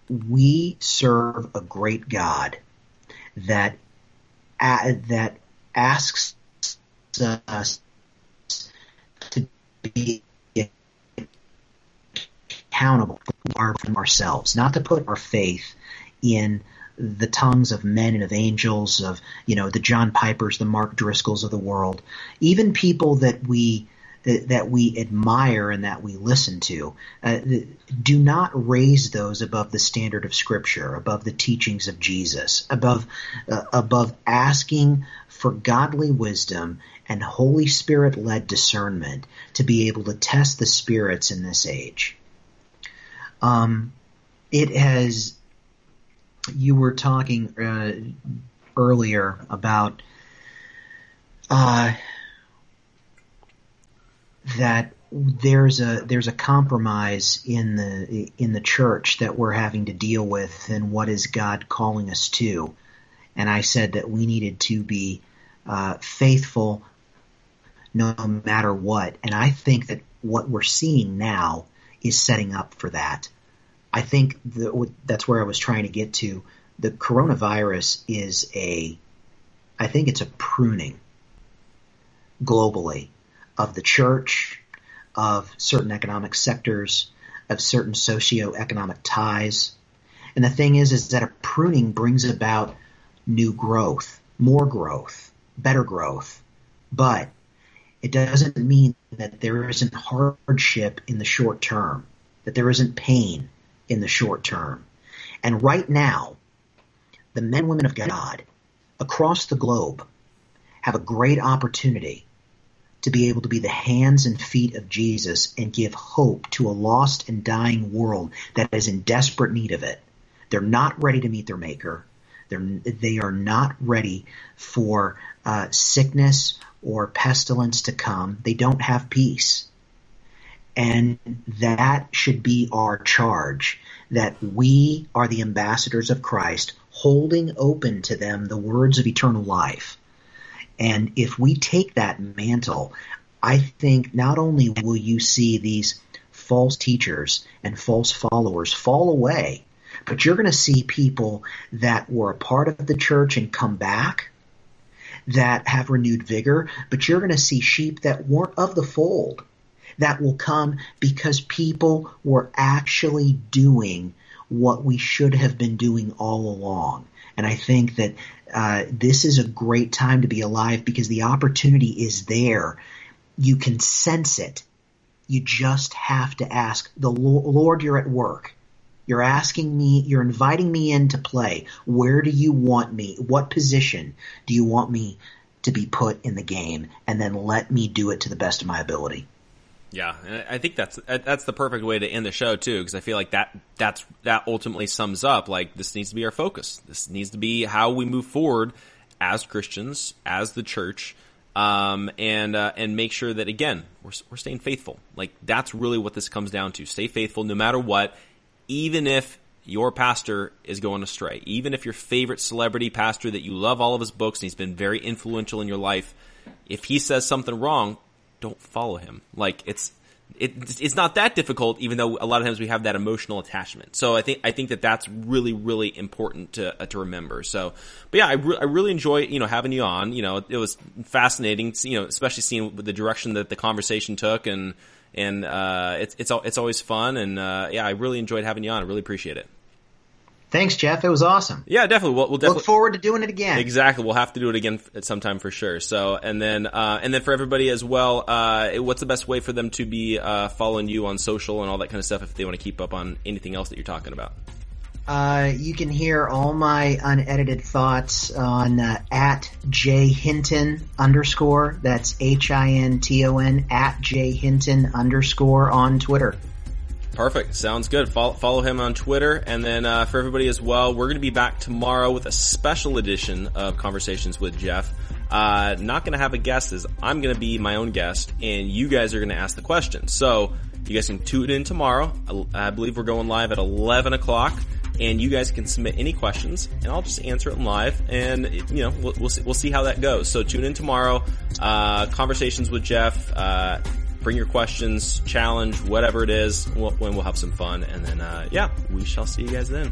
we serve a great God that uh, that asks us to be accountable from ourselves, not to put our faith in the tongues of men and of angels, of you know the John Pipers, the Mark Driscolls of the world, even people that we that we admire and that we listen to. Uh, do not raise those above the standard of Scripture, above the teachings of Jesus, above uh, above asking for godly wisdom and Holy Spirit led discernment to be able to test the spirits in this age. Um, it has. You were talking uh, earlier about uh, that there's a there's a compromise in the in the church that we're having to deal with, and what is God calling us to? And I said that we needed to be uh, faithful no matter what. And I think that what we're seeing now is setting up for that. I think the, that's where I was trying to get to. The coronavirus is a, I think it's a pruning globally of the church, of certain economic sectors, of certain socioeconomic ties. And the thing is, is that a pruning brings about new growth, more growth, better growth. But it doesn't mean that there isn't hardship in the short term, that there isn't pain in the short term. And right now, the men and women of God across the globe have a great opportunity to be able to be the hands and feet of Jesus and give hope to a lost and dying world that is in desperate need of it. They're not ready to meet their maker. They're, they are not ready for uh, sickness or pestilence to come. They don't have peace. And that should be our charge that we are the ambassadors of Christ, holding open to them the words of eternal life. And if we take that mantle, I think not only will you see these false teachers and false followers fall away, but you're going to see people that were a part of the church and come back that have renewed vigor, but you're going to see sheep that weren't of the fold that will come because people were actually doing what we should have been doing all along. And I think that uh, this is a great time to be alive because the opportunity is there. You can sense it. You just have to ask the Lord, you're at work. You're asking me, you're inviting me in to play. Where do you want me? What position do you want me to be put in the game? And then let me do it to the best of my ability. Yeah, and I think that's that's the perfect way to end the show too, because I feel like that that's that ultimately sums up like this needs to be our focus. This needs to be how we move forward as Christians, as the church, um, and uh, and make sure that again we're we're staying faithful. Like that's really what this comes down to. Stay faithful no matter what, even if your pastor is going astray, even if your favorite celebrity pastor that you love all of his books and he's been very influential in your life, if he says something wrong, don't follow him. Like it's it, it's not that difficult, even though a lot of times we have that emotional attachment. So I think I think that that's really really important to uh, to remember. So, but yeah, I, re- I really enjoy you know having you on. You know, it was fascinating. You know, especially seeing the direction that the conversation took, and and uh, it's it's it's always fun. And uh, yeah, I really enjoyed having you on. I really appreciate it. Thanks, Jeff. It was awesome. Yeah, definitely. We'll, we'll definitely look forward to doing it again. Exactly. We'll have to do it again at some time for sure. So, and then, uh, and then for everybody as well, uh, what's the best way for them to be uh, following you on social and all that kind of stuff if they want to keep up on anything else that you're talking about? Uh, you can hear all my unedited thoughts on uh, at J Hinton underscore. That's H I N T O N at J Hinton underscore on Twitter. Perfect. Sounds good. Follow, follow him on Twitter. And then uh, for everybody as well, we're going to be back tomorrow with a special edition of Conversations with Jeff. Uh, not going to have a guest is I'm going to be my own guest and you guys are going to ask the questions. So you guys can tune in tomorrow. I, I believe we're going live at 11 o'clock and you guys can submit any questions and I'll just answer it live and you know, we'll, we'll see, we'll see how that goes. So tune in tomorrow, uh, conversations with Jeff, uh, bring your questions, challenge, whatever it is, we'll, we'll have some fun and then, uh, yeah, we shall see you guys then.